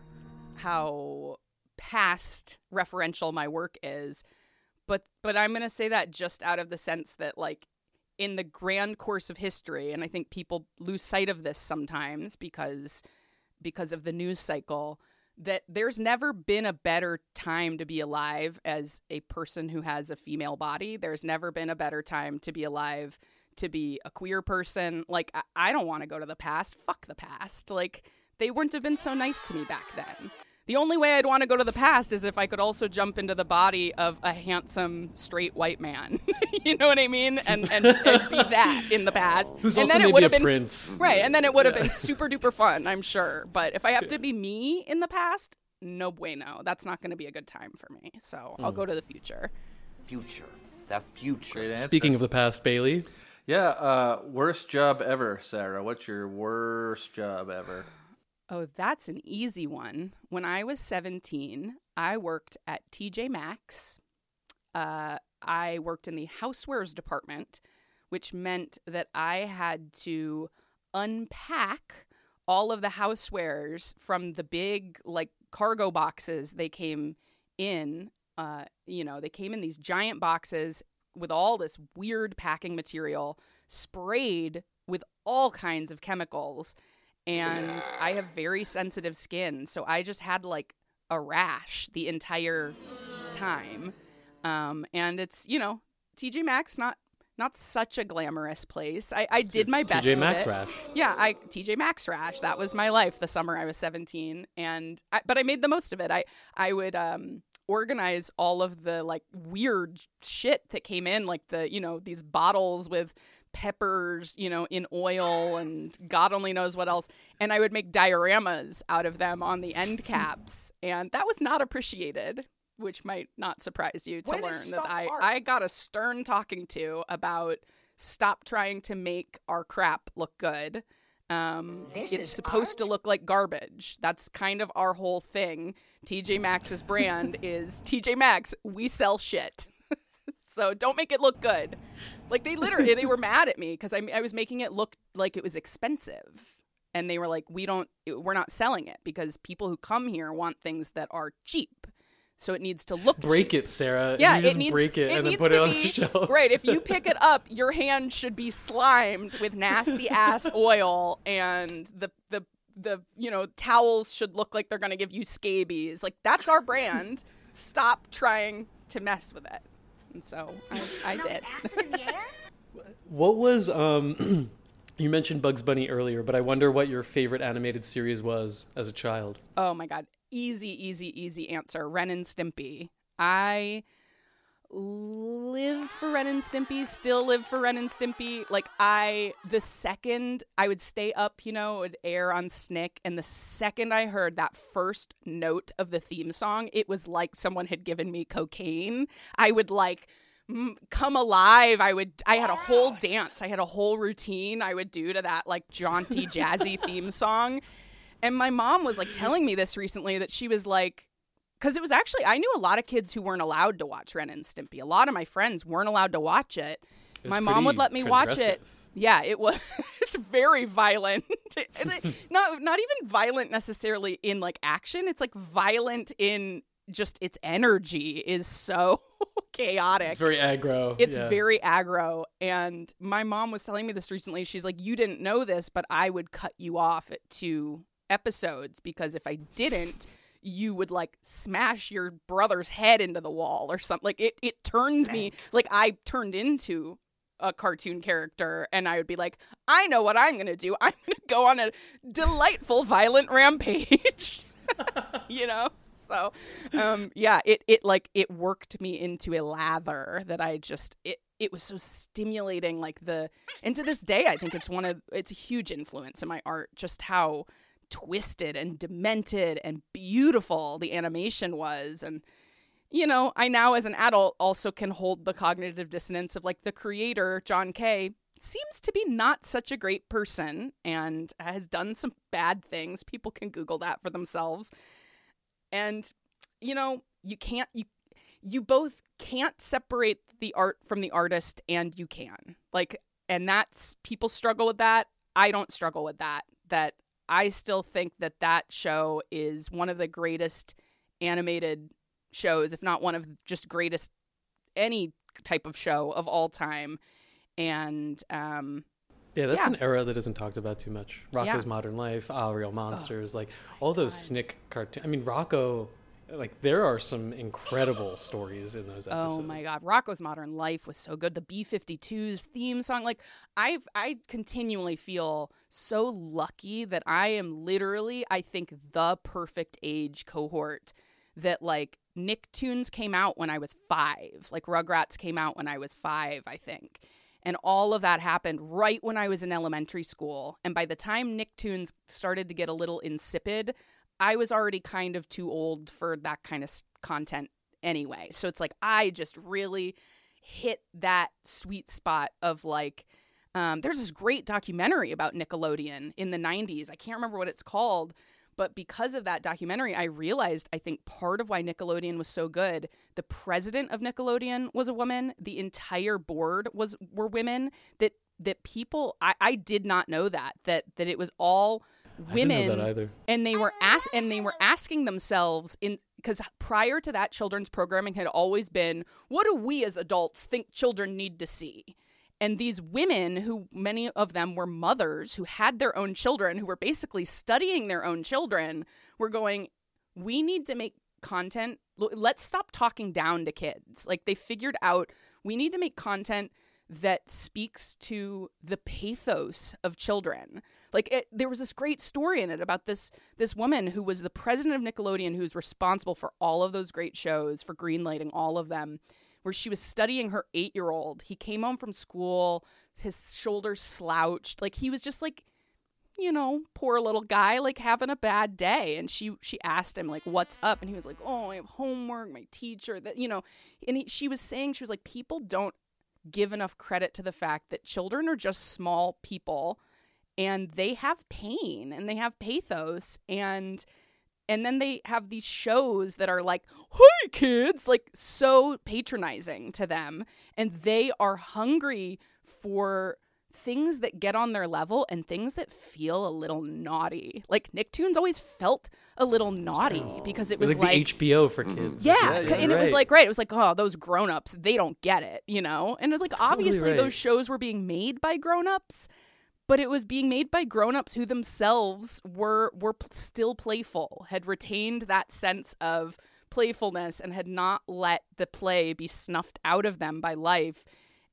how past referential my work is. But but I'm gonna say that just out of the sense that like in the grand course of history, and I think people lose sight of this sometimes because because of the news cycle that there's never been a better time to be alive as a person who has a female body. There's never been a better time to be alive to be a queer person. Like, I, I don't want to go to the past. Fuck the past. Like, they wouldn't have been so nice to me back then. The only way I'd want to go to the past is if I could also jump into the body of a handsome straight white man. *laughs* you know what I mean? And and, and be that in the past. Who's and also then it maybe would a have been prince. right, and then it would have Yeah. been super duper fun, I'm sure. But if I have to be me in the past, no bueno. That's not going to be a good time for me. So I'll Hmm. go to the future. Future. The future. Great. Speaking of the past, Bailey. Yeah, uh, worst job ever, Sarah. What's your worst job ever? Oh, that's an easy one. When I was 17, I worked at TJ Maxx. Uh, I worked in the housewares department, which meant that I had to unpack all of the housewares from the big, like, cargo boxes they came in. Uh, you know, they came in these giant boxes with all this weird packing material sprayed with all kinds of chemicals and I have very sensitive skin, so I just had like a rash the entire time. Um, and it's you know TJ Maxx not not such a glamorous place. I, I did my best. TJ with Maxx it. rash. Yeah, I TJ Maxx rash. That was my life the summer I was 17, and I, but I made the most of it. I I would um organize all of the like weird shit that came in, like the you know these bottles with peppers, you know, in oil and God only knows what else. And I would make dioramas out of them on the end caps. And that was not appreciated, which might not surprise you to Where learn that I, art? I got a stern talking to about stop trying to make our crap look good. Um, it's supposed to look like garbage. That's kind of our whole thing. TJ Maxx's brand *laughs* is TJ Maxx. We sell shit. So don't make it look good. Like they literally they were *laughs* mad at me because I I was making it look like it was expensive, and they were like, "We don't, we're not selling it because people who come here want things that are cheap, so it needs to look Break cheap. it, Sarah. Yeah, you just it needs, break it, and then put it on be, the *laughs* shelf. Right. If you *laughs* pick it up, your hand should be slimed with nasty ass oil, and the the the you know towels should look like they're gonna give you scabies. Like that's our brand. Stop trying to mess with it. And so I, I did. *laughs* What was um? *clears throat* you mentioned Bugs Bunny earlier, but I wonder what your favorite animated series was as a child. Oh my god. Easy, easy, easy answer. Ren and Stimpy. I lived for Ren and Stimpy, still live for Ren and Stimpy. Like I the second I would stay up, you know, it would air on Snick, and the second I heard that first note of the theme song, it was like someone had given me cocaine. I would like m- come alive. I would I had a whole dance. I had a whole routine I would do to that like jaunty jazzy *laughs* theme song. And my mom was like telling me this recently that she was like, because it was actually, I knew a lot of kids who weren't allowed to watch Ren and Stimpy. A lot of my friends weren't allowed to watch it. It my mom would let me watch it. Yeah, it was. *laughs* it's very violent. *laughs* Not not even violent necessarily in like action. It's like violent in just its energy is so *laughs* chaotic. It's very aggro. It's yeah. very aggro. And my mom was telling me this recently. She's like, You didn't know this, but I would cut you off at two episodes because if I didn't, you would like smash your brother's head into the wall or something. Like it, it turned me, like I turned into a cartoon character and I would be like, I know what I'm going to do. *laughs* I'm going to go on a delightful violent rampage. *laughs* you know? So, um, yeah, it, it like it worked me into a lather that I just it it was so stimulating. Like the and to this day, I think it's one of it's a huge influence in my art. Just how twisted and demented and beautiful the animation was, and you know, I now as an adult also can hold the cognitive dissonance of like the creator John K seems to be not such a great person and has done some bad things. People can Google that for themselves. And you know you can't you you both can't separate the art from the artist and you can. Like and that's people struggle with that. I don't struggle with that that i still think that that show is one of the greatest animated shows if not one of just greatest any type of show of all time and um Yeah, that's Yeah. an era that isn't talked about too much. Rocko's Yeah. Modern Life, Our Real Monsters, like all those Snick cartoons. I mean, Rocko, like there are some incredible stories in those episodes. Oh my god, Rocko's Modern Life was so good. The B52's theme song, like I've I continually feel so lucky that I am literally, I think, the perfect age cohort that like Nicktoons came out when I was five. Like Rugrats came out when I was five, I think. And all of that happened right when I was in elementary school. And by the time Nicktoons started to get a little insipid, I was already kind of too old for that kind of content anyway. So it's like I just really hit that sweet spot of like, um, there's this great documentary about Nickelodeon in the 90s. I can't remember what it's called, but because of that documentary, I realized I think part of why Nickelodeon was so good, the president of Nickelodeon was a woman, the entire board was were women that that people I, I did not know that that that it was all women didn't know that either. and they were ask and they were asking themselves in because prior to that children's programming had always been what do we as adults think children need to see and these women who many of them were mothers who had their own children who were basically studying their own children were going we need to make content let's stop talking down to kids like they figured out we need to make content that speaks to the pathos of children like it, there was this great story in it about this this woman who was the president of nickelodeon who was responsible for all of those great shows for greenlighting all of them where she was studying her eight year old he came home from school his shoulders slouched like he was just like you know, poor little guy, like having a bad day. And she she asked him like, "What's up?" And he was like, "Oh, I have homework. My teacher that you know." And he, she was saying she was like, "People don't give enough credit to the fact that children are just small people, and they have pain and they have pathos and." And then they have these shows that are like, hey, kids, like so patronizing to them. And they are hungry for things that get on their level and things that feel a little naughty. Like Nicktoons always felt a little naughty because it It was was like, like, the HBO for mm-hmm. kids. yeah, Yeah, c- and it was like right. It was like, oh, those grown-ups, they don't get it, you know. And it's like obviously right. those shows were being made by grown-ups, but it was being made by grown-ups who themselves were were p- still playful, had retained that sense of playfulness and had not let the play be snuffed out of them by life.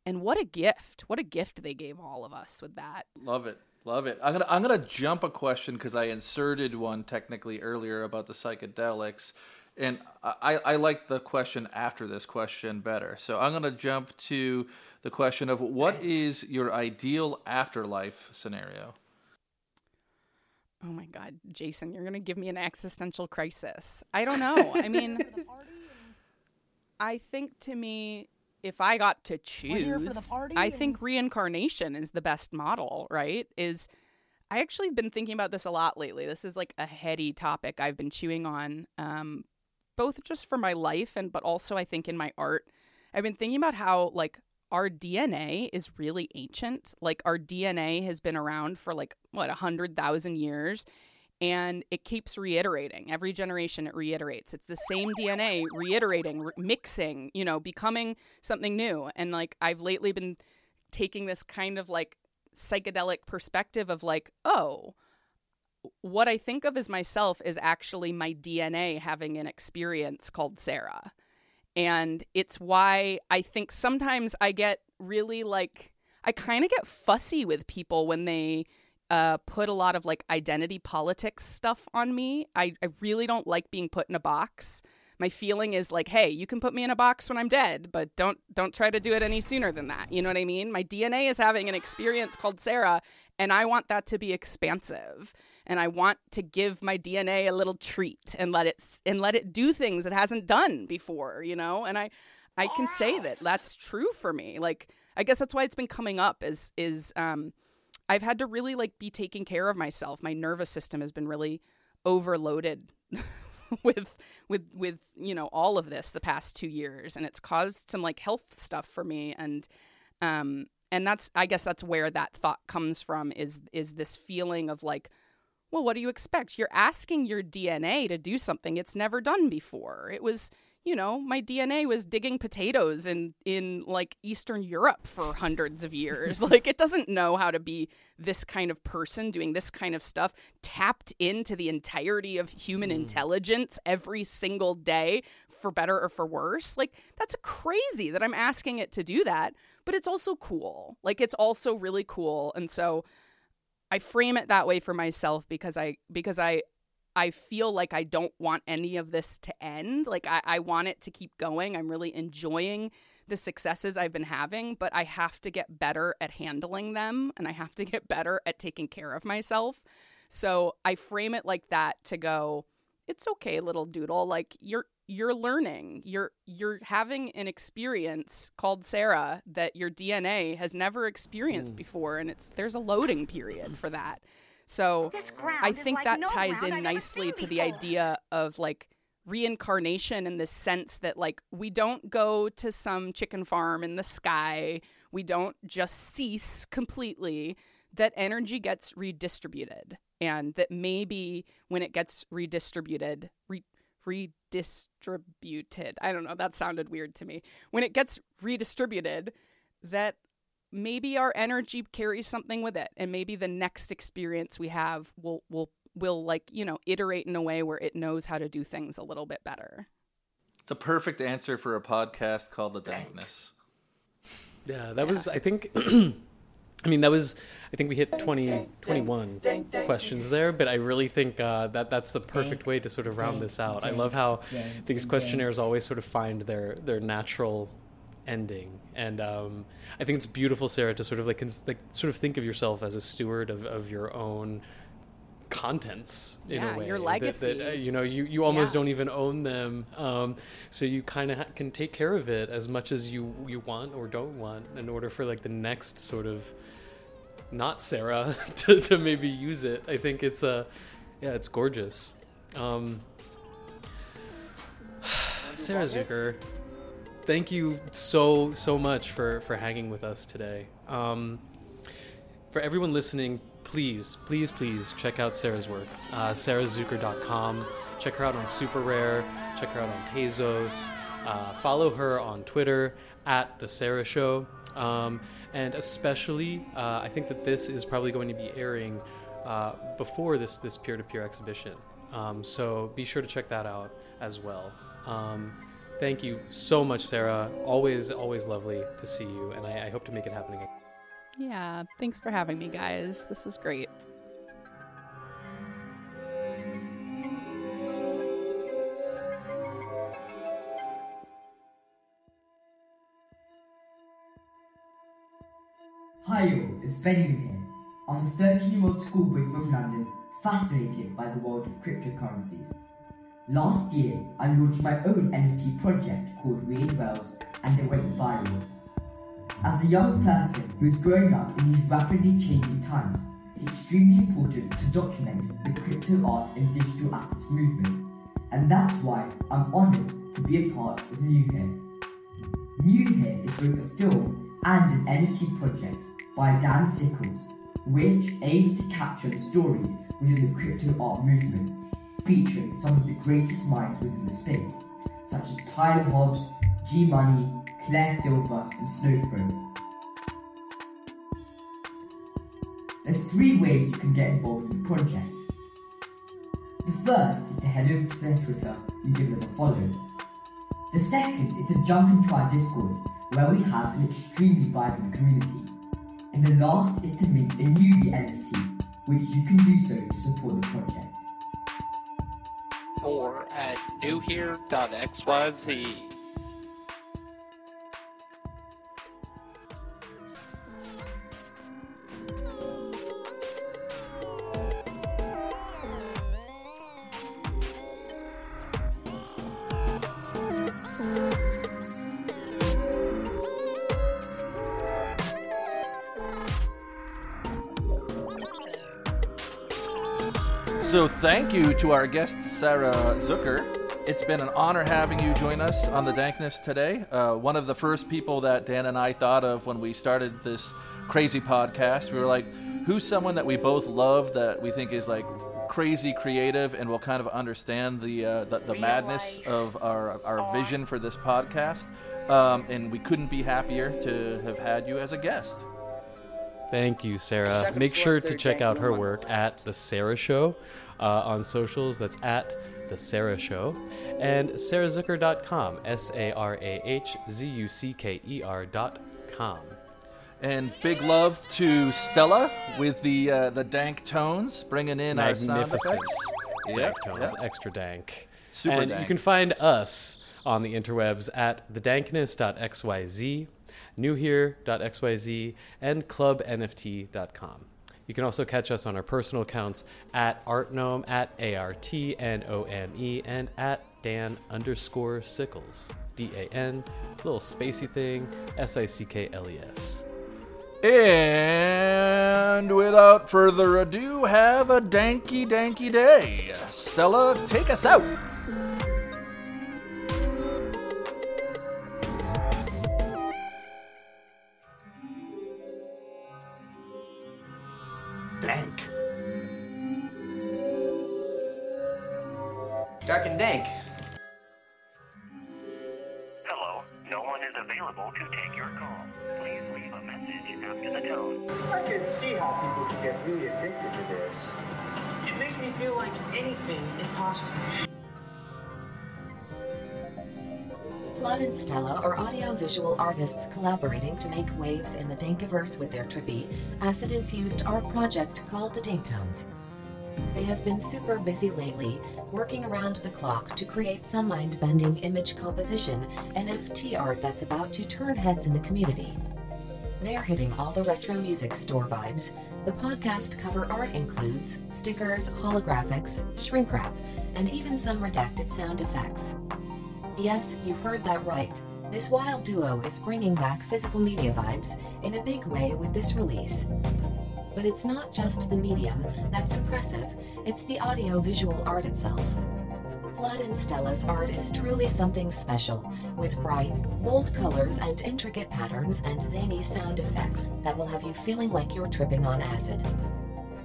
And what a gift. What a gift they gave all of us with that. Love it. Love it. I'm gonna I'm gonna jump a question because I inserted one technically earlier about the psychedelics, and I I like the question after this question better. So I'm gonna jump to the question of what is your ideal afterlife scenario? Oh my God, Jason, you're going to give me an existential crisis. I don't know. I mean, *laughs* I think to me, if I got to We're here for the choose, I think reincarnation is the best model, right? Is I actually have been thinking about this a lot lately. This is like a heady topic I've been chewing on, um, both just for my life and but also I think in my art. I've been thinking about how like our DNA is really ancient. Like our DNA has been around for like what a hundred thousand years, and it keeps reiterating. Every generation it reiterates. It's the same DNA reiterating, re- mixing, you know, becoming something new. And like I've lately been taking this kind of like psychedelic perspective of like, oh, what I think of as myself is actually my DNA having an experience called Sarah. And it's why I think sometimes I get really like, I kind of get fussy with people when they uh, put a lot of like identity politics stuff on me. I, I really don't like being put in a box. My feeling is like, hey, you can put me in a box when I'm dead, but don't don't try to do it any sooner than that. You know what I mean? My DNA is having an experience called Sarah, and I want that to be expansive. And I want to give my DNA a little treat and let it and let it do things it hasn't done before, you know? And I I can say that that's true for me. Like I guess that's why it's been coming up is is um I've had to really like be taking care of myself. My nervous system has been really overloaded *laughs* with with with you know all of this the past 2 years and it's caused some like health stuff for me and um and that's I guess that's where that thought comes from is is this feeling of like well what do you expect? You're asking your DNA to do something it's never done before. It was you know, my DNA was digging potatoes in in like Eastern Europe for hundreds of years. *laughs* like it doesn't know how to be this kind of person doing this kind of stuff, tapped into the entirety of human hmm. intelligence every single day for better or for worse. Like that's crazy that I'm asking it to do that, but it's also cool. Like it's also really cool. And so I frame it that way for myself because I because I I feel like I don't want any of this to end. Like I, I want it to keep going. I'm really enjoying the successes I've been having, but I have to get better at handling them and I have to get better at taking care of myself. So I frame it like that to go, it's okay, little doodle. Like you're you're learning. You're you're having an experience called Sarah that your DNA has never experienced mm. before and it's there's a loading period for that. So I think like that no ties in nicely to the idea of like reincarnation in the sense that like we don't go to some chicken farm in the sky. We don't just cease completely. that energy gets redistributed and that maybe when it gets redistributed re- redistributed i don't know that sounded weird to me when it gets redistributed that maybe our energy carries something with it and maybe the next experience we have will will will like you know iterate in a way where it knows how to do things a little bit better. It's a perfect answer for a podcast called The Dankness. Yeah, that was, I think, *clears throat* I mean, that was, I think we hit 20, 21 questions there, but I really think uh, that that's the perfect way to sort of round this out. I love how these questionnaires always sort of find their, their natural ending. And um, I think it's beautiful, Sarah, to sort of like, cons- like sort of think of yourself as a steward of, of your own contents in Yeah, a way your that- legacy. that, uh, you know you, you almost Yeah. don't even own them um, so you kind of ha- can take care of it as much as you you want or don't want in order for like the next sort of not sarah *laughs* to, to maybe use it i think it's uh yeah it's gorgeous um, *sighs* sarah zucker thank you so so much for for hanging with us today um, for everyone listening, please, please, please check out Sarah's work. Uh, SarahZucker.com. Check her out on Super Rare. Check her out on Tezos. Uh, follow her on Twitter at The Sarah Show. Um, and especially, uh, I think that this is probably going to be airing uh, before this this peer to peer exhibition. Um, so be sure to check that out as well. Um, thank you so much, Sarah. Always, always lovely to see you, and I, I hope to make it happen again. yeah thanks for having me guys this was great Hi all, it's Benjamin here. I'm a 13 year old schoolboy from London, fascinated by the world of cryptocurrencies. Last year, I launched my own NFT project called Weird Whales, and it went viral. As a young person who's growing up in these rapidly changing times, it's extremely important to document the crypto art and digital assets movement, and that's why I'm honoured to be a part of New Here. New Here is both a film and an NFT project by Dan Sickles, which aims to capture the stories within the crypto art movement, featuring some of the greatest minds within the space, such as Tyler Hobbs, G Money, Claire Silver, and Snowfro. There's three ways you can get involved with the project. The first is to head over to their Twitter and give them a follow. The second is to jump into our Discord, where we have an extremely vibrant community. And the last is to mint a newbie NFT, which you can do so to support the project. Or at newhere.xyz. thank you to our guest Sarah Zucker. It's been an honor having you join us on the Dankness today. Uh, one of the first people that Dan and I thought of when we started this crazy podcast. We were like, who's someone that we both love that we think is like crazy creative and will kind of understand the uh, the, the madness of our our vision for this podcast. Um, and we couldn't be happier to have had you as a guest. Thank you, Sarah. Make sure to check out her work at The Sarah Show uh, on socials. That's at The Sarah Show. And sarahzucker.com. S A R A H Z U C K E R.com. And big love to Stella with the uh, the dank tones, bringing in our sound effects. Dank Yep, tones, yep. extra dank. Super and dank. you can find us on the interwebs at thedankness.xyz, newhere.xyz, and clubnft.com. You can also catch us on our personal accounts at artnome, at A-R-T-N-O-M-E, and at Dan underscore Sickles. D-A-N, little spacey thing, S-I-C-K-L-E-S. And without further ado, have a danky danky day. Stella, take us out. Audiovisual artists collaborating to make waves in the Dankiverse with their trippy, acid infused art project called the Danktones. They have been super busy lately, working around the clock to create some mind bending image composition NFT art that's about to turn heads in the community. They're hitting all the retro music store vibes. The podcast cover art includes stickers, holographics, shrink wrap, and even some redacted sound effects. Yes, you heard that right. This wild duo is bringing back physical media vibes in a big way with this release. But it's not just the medium that's impressive, it's the audio visual art itself. Flood and Stella's art is truly something special, with bright, bold colors and intricate patterns and zany sound effects that will have you feeling like you're tripping on acid.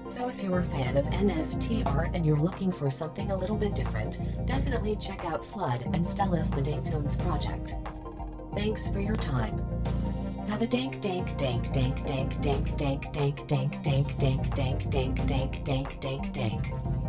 So if you're a fan of NFT art and you're looking for something a little bit different, definitely check out Flood and Stella's The Danktones project. Thanks for your time. Have a dank dank dank dank dank dank dank dank dank dank dank dank dank dank dank dank dank.